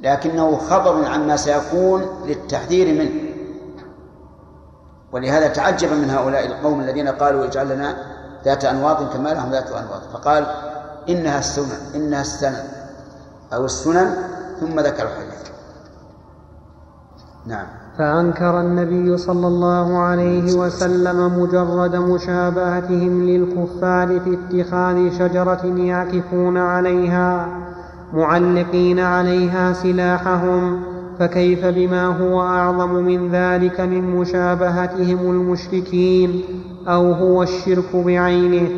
لكنه خبر عما سيكون للتحذير منه. ولهذا تعجب من هؤلاء القوم الذين قالوا اجعل لنا ذات أنواط كما لهم ذات أنواط. فقال إنها السنن إنها السنن أو السنن ثم ذكر الحديث. نعم.
فأنكر النبي صلى الله عليه وسلم مجرد مشابهتهم للكفار في اتخاذ شجرة يعكفون عليها. معلقين عليها سلاحهم فكيف بما هو أعظم من ذلك من مشابهتهم المشركين أو هو الشرك بعينه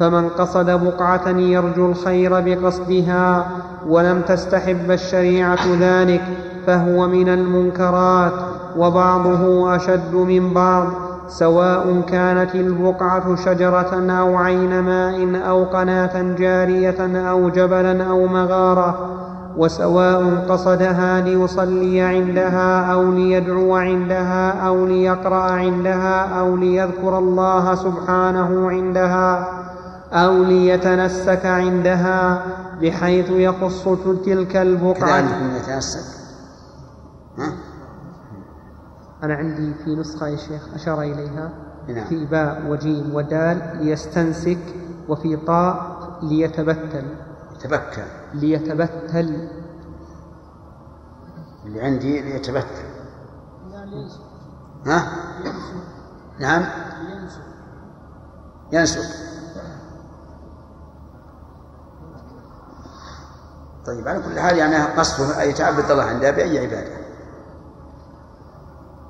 فمن قصد بقعة يرجو الخير بقصدها ولم تستحب الشريعة ذلك فهو من المنكرات وبعضه أشد من بعض سواء كانت البقعة شجرة أو عين ماء أو قناة جارية أو جبلا أو مغارة وسواء قصدها ليصلي عندها أو ليدعو عندها أو ليقرأ عندها أو ليذكر الله سبحانه عندها أو ليتنسك عندها بحيث يخص تلك البقعة
يتنسك ها؟
أنا عندي في نسخة يا شيخ أشار إليها
نعم.
في باء وجيم ودال ليستنسك وفي طاء ليتبتل.
تبكر
ليتبتل.
اللي عندي ليتبتل. ها؟ نعم. ينسك. طيب على كل حال يعني قصده أن يتعبد الله عنده بأي عبادة.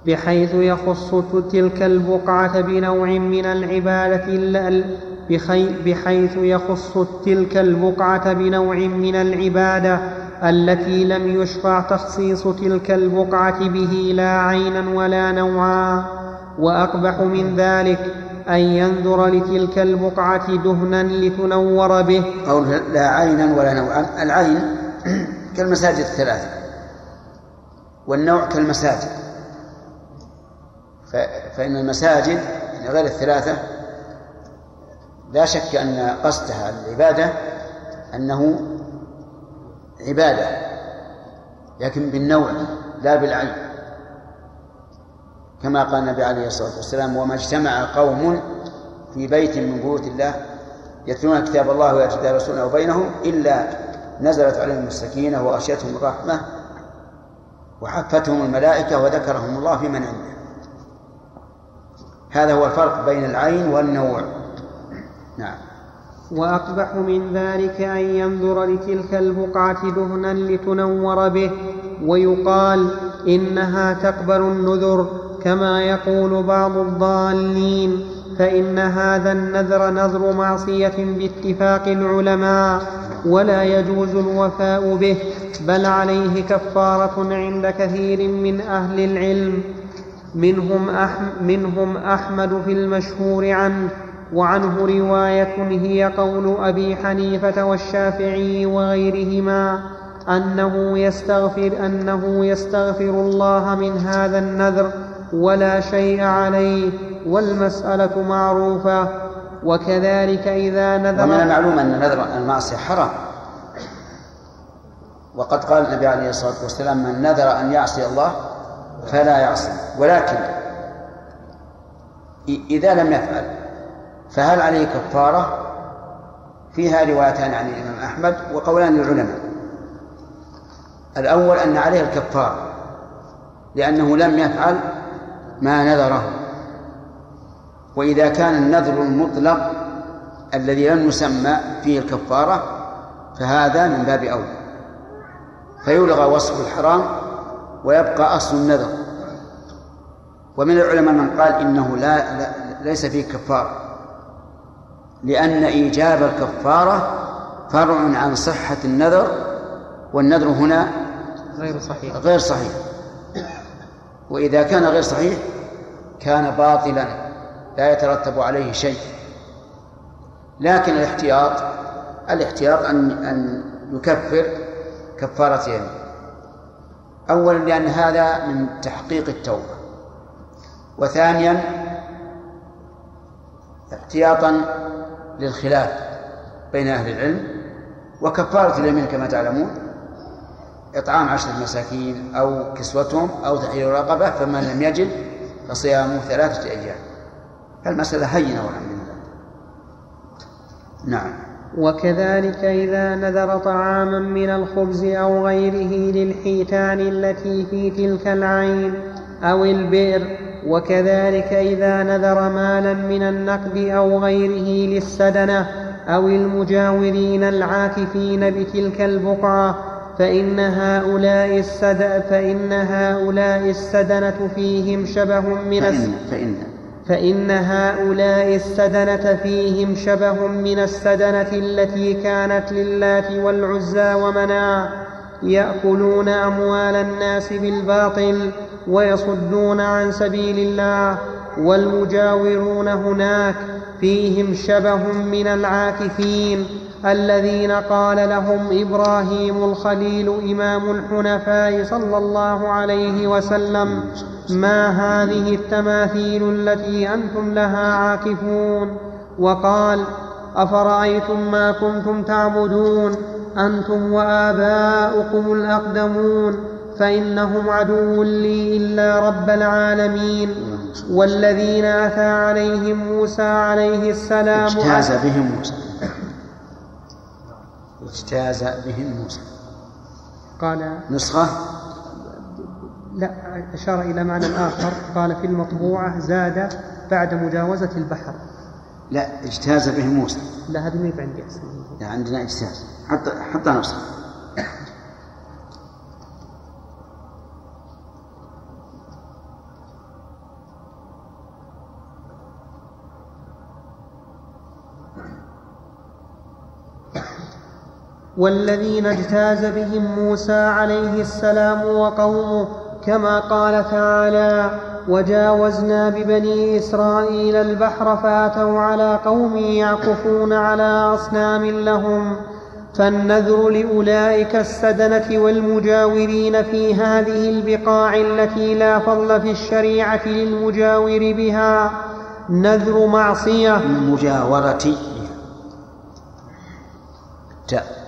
بحيث يخص تلك البقعة بنوع من العبادة بحيث يخص تلك البقعة بنوع من العبادة التي لم يشرع تخصيص تلك البقعة به لا عينا ولا نوعا. وأقبح من ذلك أن ينذر لتلك البقعة دهنا لتنور به.
أو لا عينا ولا نوعا. العين كالمساجد الثلاثة والنوع كالمساجد. فإن المساجد يعني غير الثلاثة لا شك أن قصدها العبادة أنه عبادة لكن بالنوع لا بالعين. كما قال النبي عليه الصلاة والسلام وما اجتمع قوم في بيت من بيوت الله يتلون كتاب الله ويتلون رسوله بينهم إلا نزلت عليهم السكينة وغشيتهم الرحمة وحفتهم الملائكة وذكرهم الله في من عنده. هذا هو الفرق بين العين والنوع. نعم.
وأقبح من ذلك أن ينظر لتلك البقعة دهنا لتنور به ويقال إنها تقبل النذر كما يقول بعض الضالين فإن هذا النذر نذر معصية باتفاق العلماء ولا يجوز الوفاء به بل عليه كفارة عند كثير من أهل العلم. منهم, أحم منهم أحمد في المشهور عنه وعنه رواية هي قول أبي حنيفة والشافعي وغيرهما أنه يستغفر أنه يستغفر الله من هذا النذر ولا شيء عليه والمسألة معروفة وكذلك إذا نذر
ومن المعلوم أن نذر المعصية حرام. وقد قال النبي عليه الصلاة والسلام من نذر أن يعصي الله فلا يعصي. ولكن إذا لم يفعل فهل عليه كفارة؟ فيها روايتان عن الإمام أحمد وقولان للعلماء. الأول أن عليه الكفارة لأنه لم يفعل ما نذره. وإذا كان النذر المطلق الذي لم يسمى فيه الكفارة فهذا من باب أولى. فيلغى وصف الحرام ويبقى أصل النذر. ومن العلماء من قال إنه لا, لا ليس فيه كفارة. لأن إيجاب الكفارة فرع عن صحة النذر والنذر هنا
غير صحيح.
غير صحيح. وإذا كان غير صحيح كان باطلا لا يترتب عليه شيء. لكن الاحتياط الاحتياط أن أن يكفر كفارتين. أولا لأن هذا من تحقيق التوبة وثانيا احتياطا للخلاف بين أهل العلم وكفارة اليمين كما تعلمون إطعام عشرة مساكين أو كسوتهم أو تحرير رقبة فمن لم يجد فصيام ثلاثة أيام. فالمسألة هينة والحمد لله. نعم.
وكذلك إذا نذر طعاما من الخبز أو غيره للحيتان التي في تلك العين أو البئر وكذلك إذا نذر مالا من النقد أو غيره للسدنة أو المجاورين العاكفين بتلك البقعة فإن هؤلاء السد فإن هؤلاء السدنة فيهم شبه من
فإن, فإن
فإن هؤلاء السدنة فيهم شبه من السدنة التي كانت للات والعزى ومناع يأكلون أموال الناس بالباطل ويصدون عن سبيل الله والمجاورون هناك فيهم شبه من العاكفين. الذين قال لهم إبراهيم الخليل إمام الحنفاء صلى الله عليه وسلم ما هذه التماثيل التي أنتم لها عاكفون؟ وقال أفرأيتم ما كنتم تعبدون؟ أنتم وآباؤكم الأقدمون فإنهم عدو لي إلا رب العالمين. والذين أتى عليهم موسى عليه السلام
اجتاز بهم موسى. اجتاز بهم موسى.
قال
نسخة؟
لا أشار إلى معنى آخر. قال في المطبوعة زاد بعد مجاوزة البحر.
لا اجتاز بهم موسى.
لا هذه ما عندي أصلا
لا عندنا اجتاز. حتى حتى نسخة.
والذين اجتاز بهم موسى عليه السلام وقومه كما قال تعالى وجاوزنا ببني إسرائيل البحر فأتوا على قوم يعكفون على أصنام لهم فالنذر لأولئك السدنة والمجاورين في هذه البقاع التي لا فضل في الشريعة للمجاور بها. نذر معصية.
المجاورة. تاء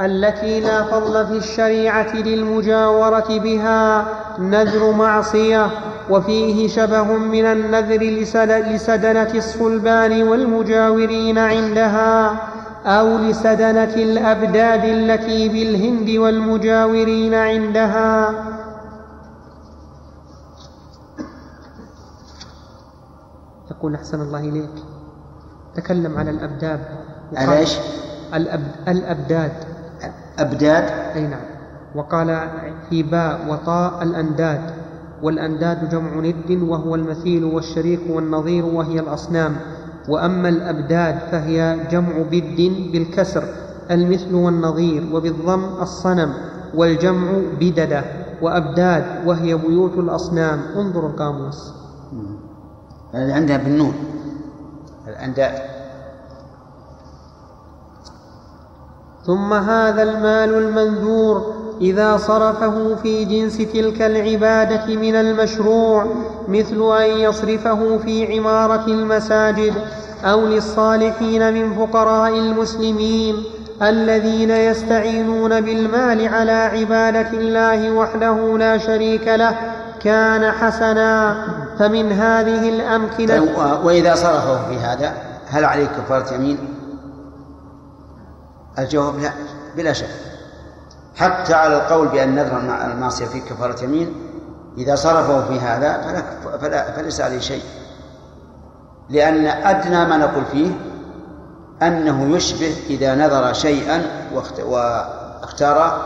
التي لا فضل في الشريعة للمجاورة بها نذر معصية وفيه شبه من النذر لسدنة الصلبان والمجاورين عندها أو لسدنة الأبداد التي بالهند والمجاورين عندها. يقول أحسن الله إليك. تكلم على الأبداد
على إيش؟
الأب... الأبداد.
أبداد
أي نعم. وقال في باء وطاء الأنداد والأنداد جمع ند وهو المثيل والشريك والنظير وهي الأصنام. وأما الأبداد فهي جمع بد بالكسر المثل والنظير وبالضم الصنم والجمع بددة وأبداد وهي بيوت الأصنام. انظر القاموس.
هذه عندها بالنون. الأنداد.
ثم هذا المال المنذور إذا صرفه في جنس تلك العبادة من المشروع مثل أن يصرفه في عمارة المساجد أو للصالحين من فقراء المسلمين الذين يستعينون بالمال على عبادة الله وحده لا شريك له كان حسنا فمن هذه الأمكنة
وإذا صرفه في هذا هل عليه كفارة يمين؟ الجواب لا بلا شك. حتى على القول بأن نذر المعصية فيه كفارة يمين إذا صرفه في هذا فلا فلا فليس عليه شيء. لأن أدنى ما نقول فيه أنه يشبه إذا نذر شيئا واختار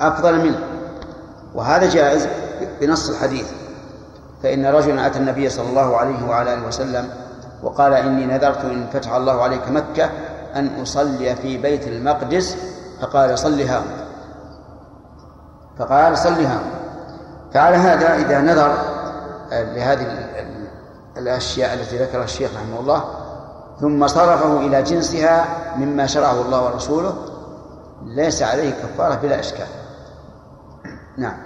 أفضل منه. وهذا جائز بنص الحديث. فإن رجلا أتى النبي صلى الله عليه وعلى آله وسلم وقال إني نذرت إن فتح الله عليك مكة أن أصلي في بيت المقدس؟ فقال صلها. فقال صلها. فعلى هذا إذا نذر لهذه الأشياء التي ذكرها الشيخ رحمه الله ثم صرفه إلى جنسها مما شرعه الله ورسوله ليس عليه كفارة بلا إشكال. نعم.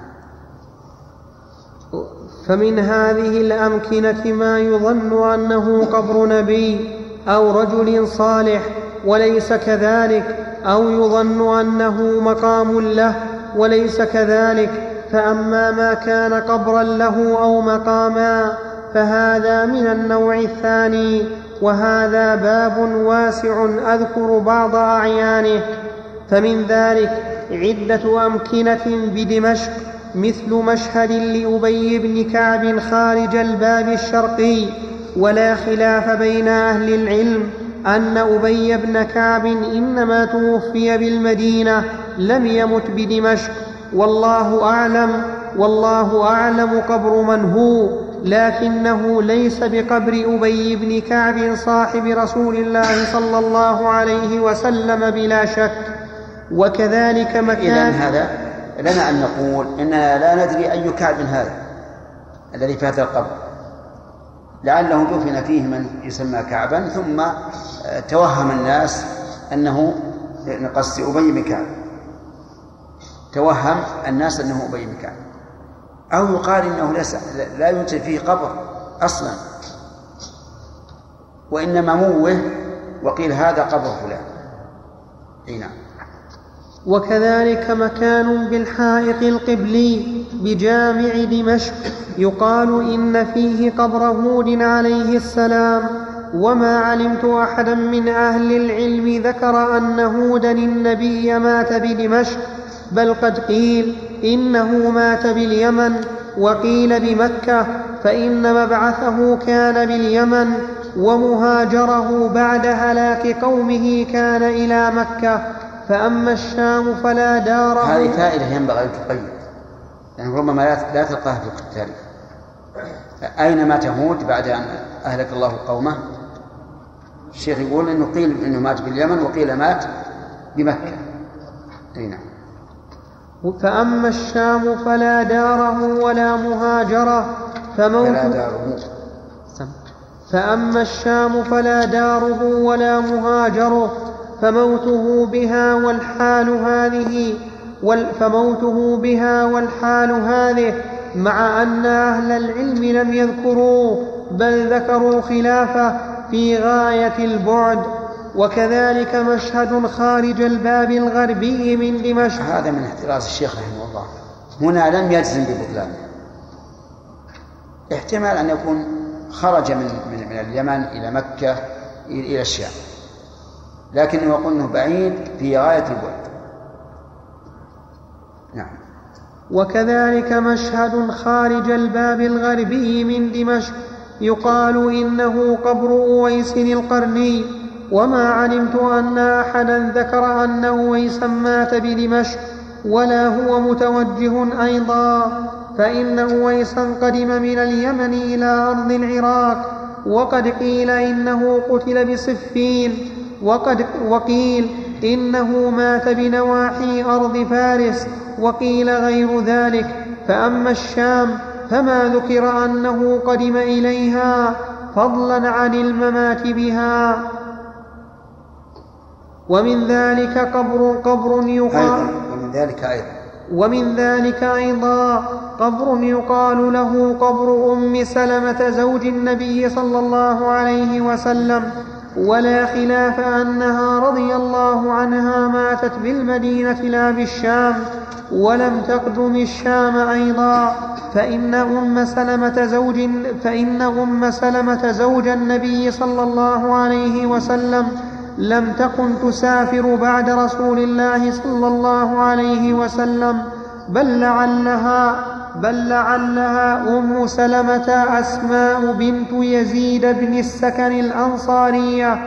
فمن هذه الأمكنة ما يظن أنه قبر نبي أو رجل صالح وليس كذلك أو يظن أنه مقام له وليس كذلك. فأما ما كان قبرا له أو مقاما فهذا من النوع الثاني. وهذا باب واسع أذكر بعض أعيانه. فمن ذلك عدة أمكنة بدمشق مثل مشهد لأبي بن كعب خارج الباب الشرقي. ولا خلاف بين أهل العلم أن أبي بن كعب إنما توفي بالمدينة لم يمت بدمشق. والله أعلم والله أعلم قبر من هو لكنه ليس بقبر أبي بن كعب صاحب رسول الله صلى الله عليه وسلم بلا شك. وكذلك مكان
هذا لنا أن نقول إننا لا ندري أي كعب هذا الذي هذا القبر. لعله دفن فيه من يسمى كعبا ثم توهم الناس أنه قصد أبي بن كعب توهم الناس أنه أبي بن كعب أو يقال إنه ليس لا يوجد فيه قبر أصلا. وإنما موه وقيل هذا قبر فلان. أي نعم.
وكذلك مكان بالحائط القبلي بجامع دمشق يقال إن فيه قبر هود عليه السلام. وما علمت أحدا من أهل العلم ذكر أن هودا النبي مات بدمشق بل قد قيل إنه مات باليمن وقيل بمكة فإن مبعثه كان باليمن ومهاجره بعد هلاك قومه كان إلى مكة. فأما الشام فلا دار
هذه فائدة ينبغي أن تقيد. يعني ربما لا تلقاها في التاريخ أينما تموت بعد أن أهلك الله قومه؟ الشيخ يقول إنه قيل إنه مات باليمن وقيل مات بمكة. أي نعم.
فأما الشام فلا داره ولا مهاجرة فموت
فلا داره.
فأما الشام فلا داره ولا مهاجره فموته بها والحال هذه فموته بها والحال هذه مع أن أهل العلم لم يذكروه بل ذكروا خلافه في غاية البعد. وكذلك مشهد خارج الباب الغربي من دمشق.
هذا من احتراز الشيخ رحمه الله. هنا لم يجزم ببطلانه احتمال أن يكون خرج من من, من اليمن إلى مكة إلى الشام. لكنه يقول أنه بعيد في غاية البعد. نعم.
وكذلك مشهد خارج الباب الغربي من دمشق يقال إنه قبر أويس القرني وما علمت أن أحدا ذكر أن أويسا مات بدمشق ولا هو متوجه أيضا فإن أويسا قدم من اليمن إلى أرض العراق وقد قيل إنه قتل بصفين وقد وقيل إنه مات بنواحي أرض فارس وقيل غير ذلك. فأما الشام فما ذكر أنه قدم إليها فضلا عن الممات بها. ومن ذلك قبر قبر يقال
ومن ذلك أيضا.
ومن ذلك أيضا قبر يقال له قبر أم سلمة زوج النبي صلى الله عليه وسلم. ولا خلاف أنها رضي الله عنها ماتت بالمدينة لا بالشام ولم تقدم الشام أيضا. فإن أم سلمة زوج فإن أم سلمة زوج النبي صلى الله عليه وسلم لم تكن تسافر بعد رسول الله صلى الله عليه وسلم بل لعلها بل لعلها أم سلمة أسماء بنت يزيد بن السكن الأنصارية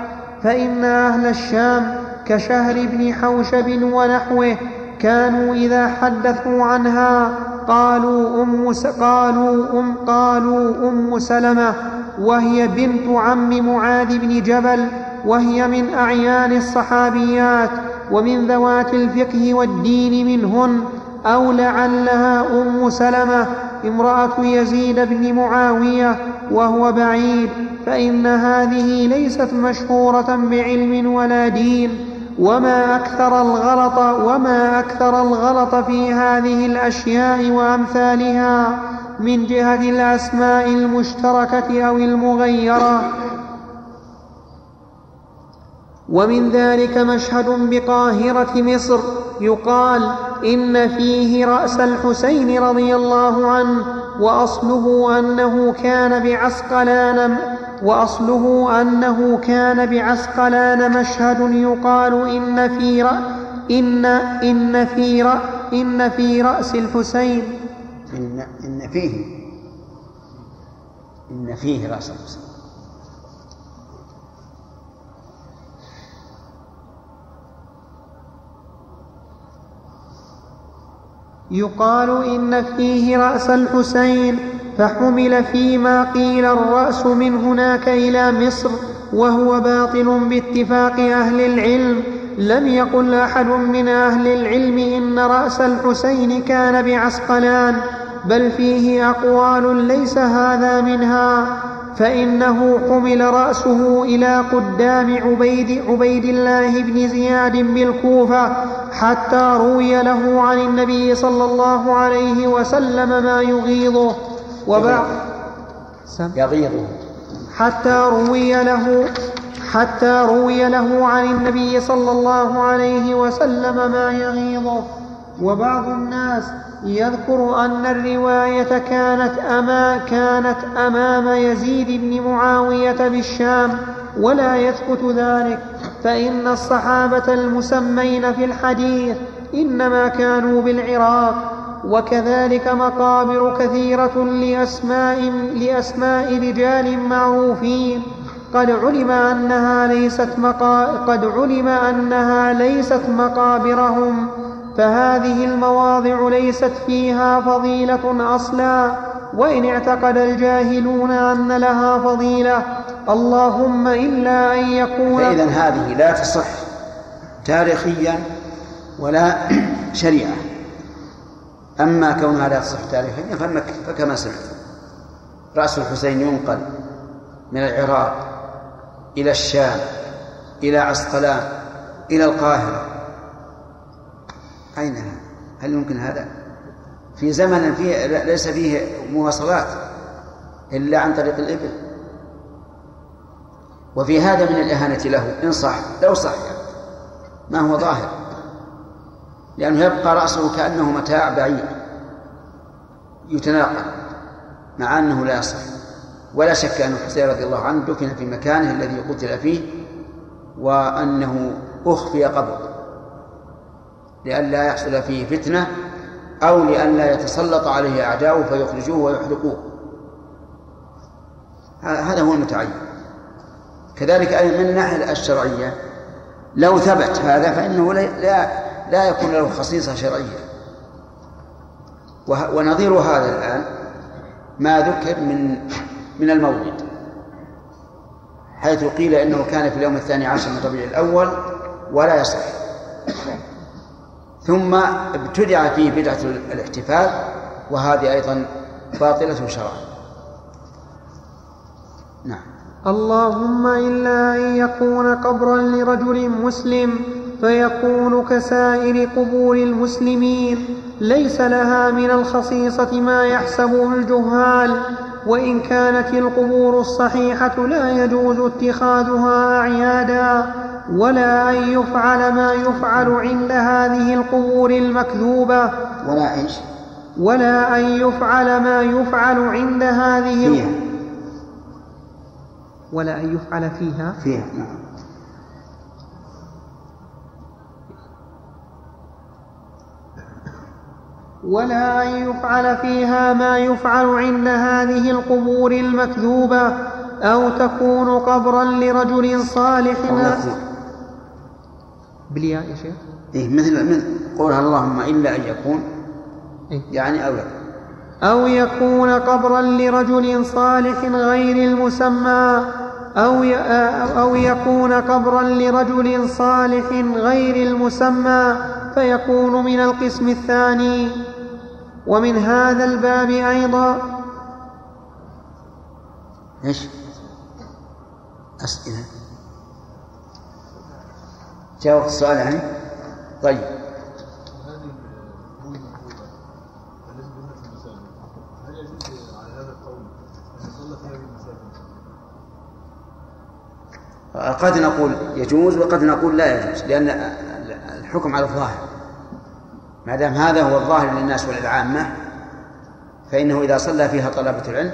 فإن أهل الشام كشهر بن حوشب ونحوه كانوا إذا حدثوا عنها قالوا أم قالوا أم قالوا أم سلمة وهي بنت عم معاذ بن جبل وهي من أعيان الصحابيات ومن ذوات الفقه والدين منهن أو لعلها أم سلمة امرأة يزيد بن معاوية وهو بعيد فإن هذه ليست مشهورة بعلم ولا دين. وما أكثر الغلط وما أكثر الغلط في هذه الأشياء وأمثالها من جهة الأسماء المشتركة أو المغيرة. ومن ذلك مشهد بقاهرة مصر يقال إن فيه رأس الحسين رضي الله عنه وأصله أنه كان بعسقلان وأصله أنه كان بعسقلان مشهد يقال إن في رأ إن إن في رأ إن في رأس الحسين.
إن إن فيه. إن فيه رأس الحسين.
يقال إن فيه رأس الحسين فحمل فيما قيل الرأس من هناك إلى مصر وهو باطل باتفاق أهل العلم. لم يقل أحد من أهل العلم إن رأس الحسين كان بعسقلان بل فيه أقوال ليس هذا منها. فإنه حمل رأسه إلى قدام عبيد, عبيد الله بن زياد بالكوفة حتى روي له عن النبي صلى الله عليه وسلم ما يغيظه. وبعد
يغيظه.
حتى روي له حتى روي له عن النبي صلى الله عليه وسلم ما يغيظه. وبعض الناس يذكر أن الرواية كانت أما كانت أمام يزيد بن معاوية بالشام ولا يثبت ذلك فإن الصحابة المسمين في الحديث إنما كانوا بالعراق وكذلك مقابر كثيرة لأسماء, لأسماء رجال معروفين. قد علم أنها ليست مقا قد علم أنها ليست مقابرهم فهذه المواضع ليست فيها فضيلة أصلا وإن اعتقد الجاهلون أن لها فضيلة. اللهم إلا أن يكون
فإذا هذه لا تصح تاريخيا ولا شريعة. أما كونها لا تصح تاريخيا فكما سمعت رأس الحسين ينقل من العراق إلى الشام إلى عسقلان إلى القاهرة. أين هذا؟ هل يمكن هذا؟ في زمن فيه ليس فيه مواصلات إلا عن طريق الإبل. وفي هذا من الإهانة له إن صح لو صح ما هو ظاهر. لأنه يبقى رأسه كأنه متاع بعيد يتناقل مع أنه لا يصح. ولا شك أن الحسين رضي الله عنه دفن في مكانه الذي قتل فيه وأنه أخفي قبره لئلا يحصل فيه فتنة أو لئلا يتسلط عليه أعداؤه فيخرجوه ويحرقوه. هذا هو المتعين. كذلك أيضا من الناحية الشرعية لو ثبت هذا فإنه لا لا يكون له خصيصة شرعية. ونظير هذا الآن ما ذكر من من المولد حيث قيل إنه كان في اليوم الثاني عشر من ربيع الأول ولا يصح. ثم ابتدع فيه بدعة الاحتفال وهذه أيضا باطلة شرعا.
نعم. اللهم إلا أن يكون قبرا لرجل مسلم فيكون كسائر قبور المسلمين ليس لها من الخصيصة ما يحسبه الجهال وإن كانت القبور الصحيحة لا يجوز اتخاذها أعيادا. ولا أن يفعل ما يفعل عند هذه القبور المكذوبة.
ولا إيش؟
ولا أن يفعل ما يفعل عند هذه
فيها.
ولا أن يفعل فيها.
فيها نعم.
ولا أن يفعل فيها ما يفعل عند هذه القبور المكذوبة. أو تكون قبرا لرجل صالح. بالياء يا شيخ
إيه مثل من قولها اللهم إلا أن يكون إيه؟ يعني أو يكون
أو يكون قبرا لرجل صالح غير المسمى أو أو يكون قبرا لرجل صالح غير المسمى فيكون من القسم الثاني ومن هذا الباب أيضا
إيش؟ أسئلة جاوب السؤال يعني؟ طيب. قد نقول يجوز وقد نقول لا يجوز لأن الحكم على الظاهر. ما دام هذا هو الظاهر للناس وللعامة فإنه إذا صلى فيها طلبة العلم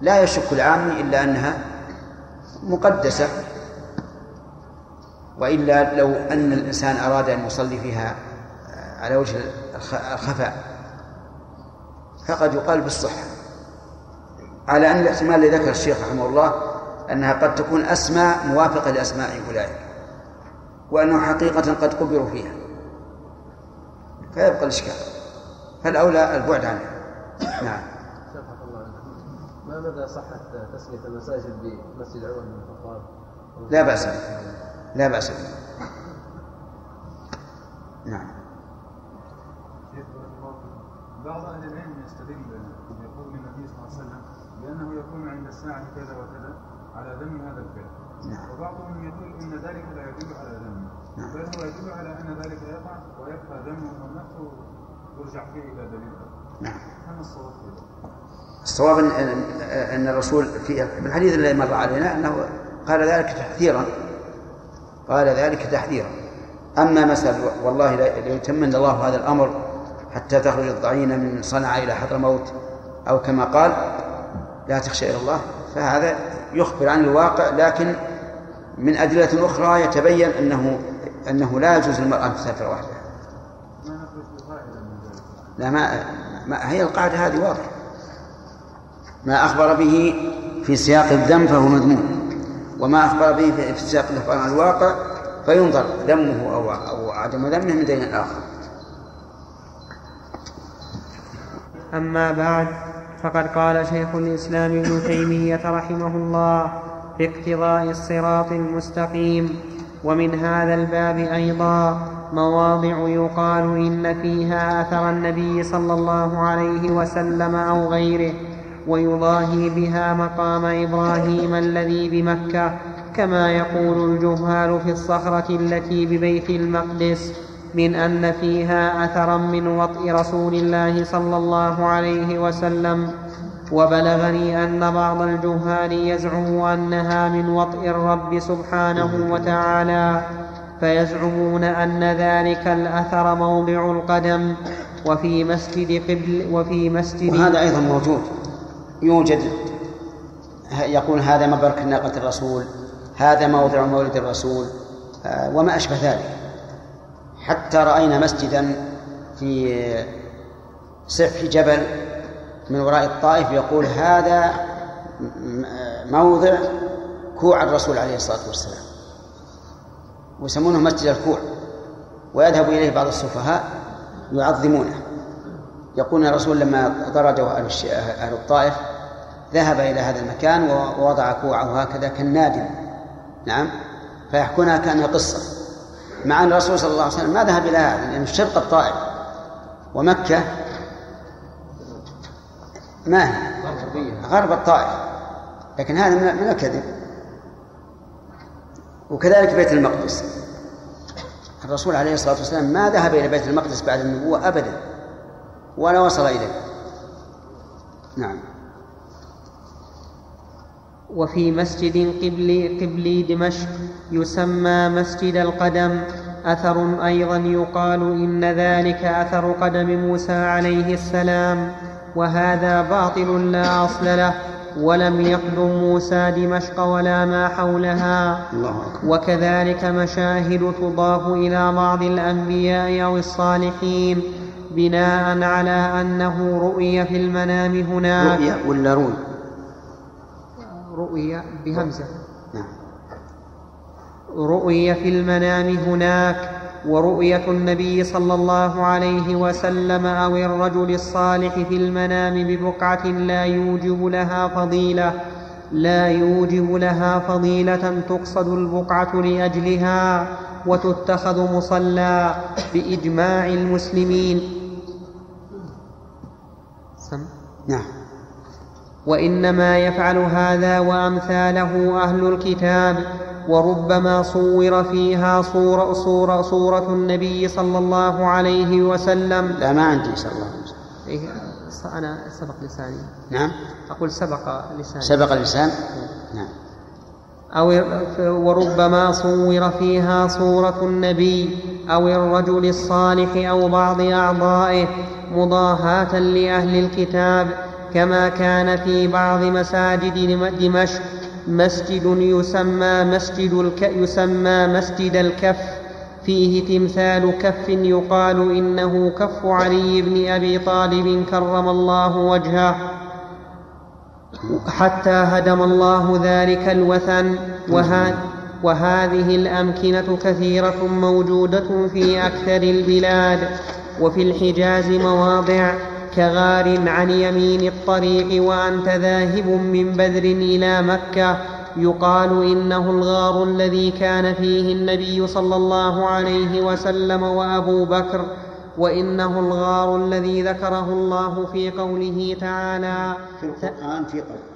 لا يشك العامي إلا أنها مقدسة. وإلا لو أن الإنسان أراد أن يصلي فيها على وجه الخفاء فقد يقال بالصحة. على أن الاحتمال الذي ذكر الشيخ رحمه الله أنها قد تكون أسماء موافقة لأسماء أولئك وأنه حقيقة قد قبروا فيها. فيبقى الإشكال. فالأولى البعد عنه نعم.
ما مدى صحة تسمية المساجد بمسجد عمر بن الخطاب؟
لا بأس لا بأس به. نعم.
بعض أهل العلم يستدل بقول النبي صلى الله عليه وسلم بأنه يكون عند الساعة كذا وكذا على ذم هذا الفعل. نعم. وبعضهم يقول إن ذلك لا يدل على ذمه نعم. بل هو يدل على أن ذلك يقع ويبقى دمه ونفسه يرجع فيه إلى دليل. نعم. ما الصواب
الصواب ان ان الرسول في الحديث الذي مر علينا أنه قال ذلك تحذيرا. قال ذلك تحذيرا. أما مسألة والله ليتمن الله هذا الأمر حتى تخرج الضعينه من صنعاء إلى حضرموت أو كما قال لا تخشى إلى الله. فهذا يخبر عن الواقع لكن من أدلة أخرى يتبين أنه أنه لا يجوز للمرأة أن تسافر وحدها. لا ما, ما هي القاعدة هذه واضحة. ما أخبر به في سياق الذم فهو مذموم. وما أخبر به في سياق الإخبار عن الواقع فينظر ذمه أو أو عدم ذمه من دين الآخر
أما بعد فقد قال شيخ الإسلام ابن تيمية رحمه الله في اقتضاء الصراط المستقيم ومن هذا الباب أيضا مواضع يقال إن فيها أثر النبي صلى الله عليه وسلم أو غيره. ويضاهي بها مقام إبراهيم الذي بمكة كما يقول الجهال في الصخرة التي ببيت المقدس من أن فيها أثرا من وطء رسول الله صلى الله عليه وسلم. وبلغني أن بعض الجهال يزعم أنها من وطئ الرب سبحانه وتعالى فيزعمون أن ذلك الأثر موضع القدم وفي مسجد قبل وفي مسجد
وهذا أيضا موجود. يوجد يقول هذا مبرك ناقة الرسول هذا موضع مولد الرسول آه، وما أشبه ذلك. حتى رأينا مسجدا في سفح جبل من وراء الطائف يقول هذا موضع كوع الرسول عليه الصلاة والسلام. ويسمونه مسجد الكوع. ويذهب إليه بعض السفهاء يعظمونه. يقول الرسول لما درجه أهل الطائف ذهب إلى هذا المكان ووضع كوعه هكذا كالنادم. نعم؟ فيحكونها كأنها قصة مع أن الرسول صلى الله عليه وسلم ما ذهب إلى هذا لأنه شرق الطائف. ومكة ما هي؟ غرب الطائف. لكن هذا من الكذب. وكذلك بيت المقدس. الرسول عليه الصلاة والسلام ما ذهب إلى بيت المقدس بعد النبوة أبدا. ولا وصل إليه. نعم.
وفي مسجد قبلي, قبلي دمشق يسمى مسجد القدم. أثر أيضا يقال إن ذلك أثر قدم موسى عليه السلام وهذا باطل لا أصل له ولم يقدم موسى دمشق ولا ما حولها. وكذلك مشاهد تضاف إلى بعض الأنبياء أو الصالحين بناء على أنه رؤي في المنام هناك.
رؤيا ولا روي
رؤي بهمزة. نعم. رؤي في المنام هناك ورؤية النبي صلى الله عليه وسلم أو الرجل الصالح في المنام ببقعة لا يوجب لها فضيلة. لا يوجب لها فضيلة تقصد البقعة لأجلها وتتخذ مصلى بإجماع المسلمين.
سم. نعم.
وإنما يفعل هذا وأمثاله أهل الكتاب وربما صور فيها صورة, صورة, صورة النبي صلى الله عليه وسلم.
لا ما عندي صلى الله عليه وسلم.
إيه أنا سبق لساني.
نعم.
أقول سبق لساني.
سبق اللسان نعم.
أو وربما صور فيها صورة النبي أو الرجل الصالح أو بعض أعضائه مضاهاة لأهل الكتاب. كما كان في بعض مساجد دمشق. مسجد يسمى مسجد الك يسمى مسجد الكف. فيه تمثال كف يقال إنه كف علي بن أبي طالب كرم الله وجهه. حتى هدم الله ذلك الوثن. وهذه الأمكنة كثيرة موجودة في أكثر البلاد. وفي الحجاز مواضع. كغار عن يمين الطريق وأنت ذاهب من بدر إلى مكة. يقال إنه الغار الذي كان فيه النبي صلى الله عليه وسلم وأبو بكر وإنه الغار الذي ذكره الله في قوله تعالى.
في القرآن في قوله.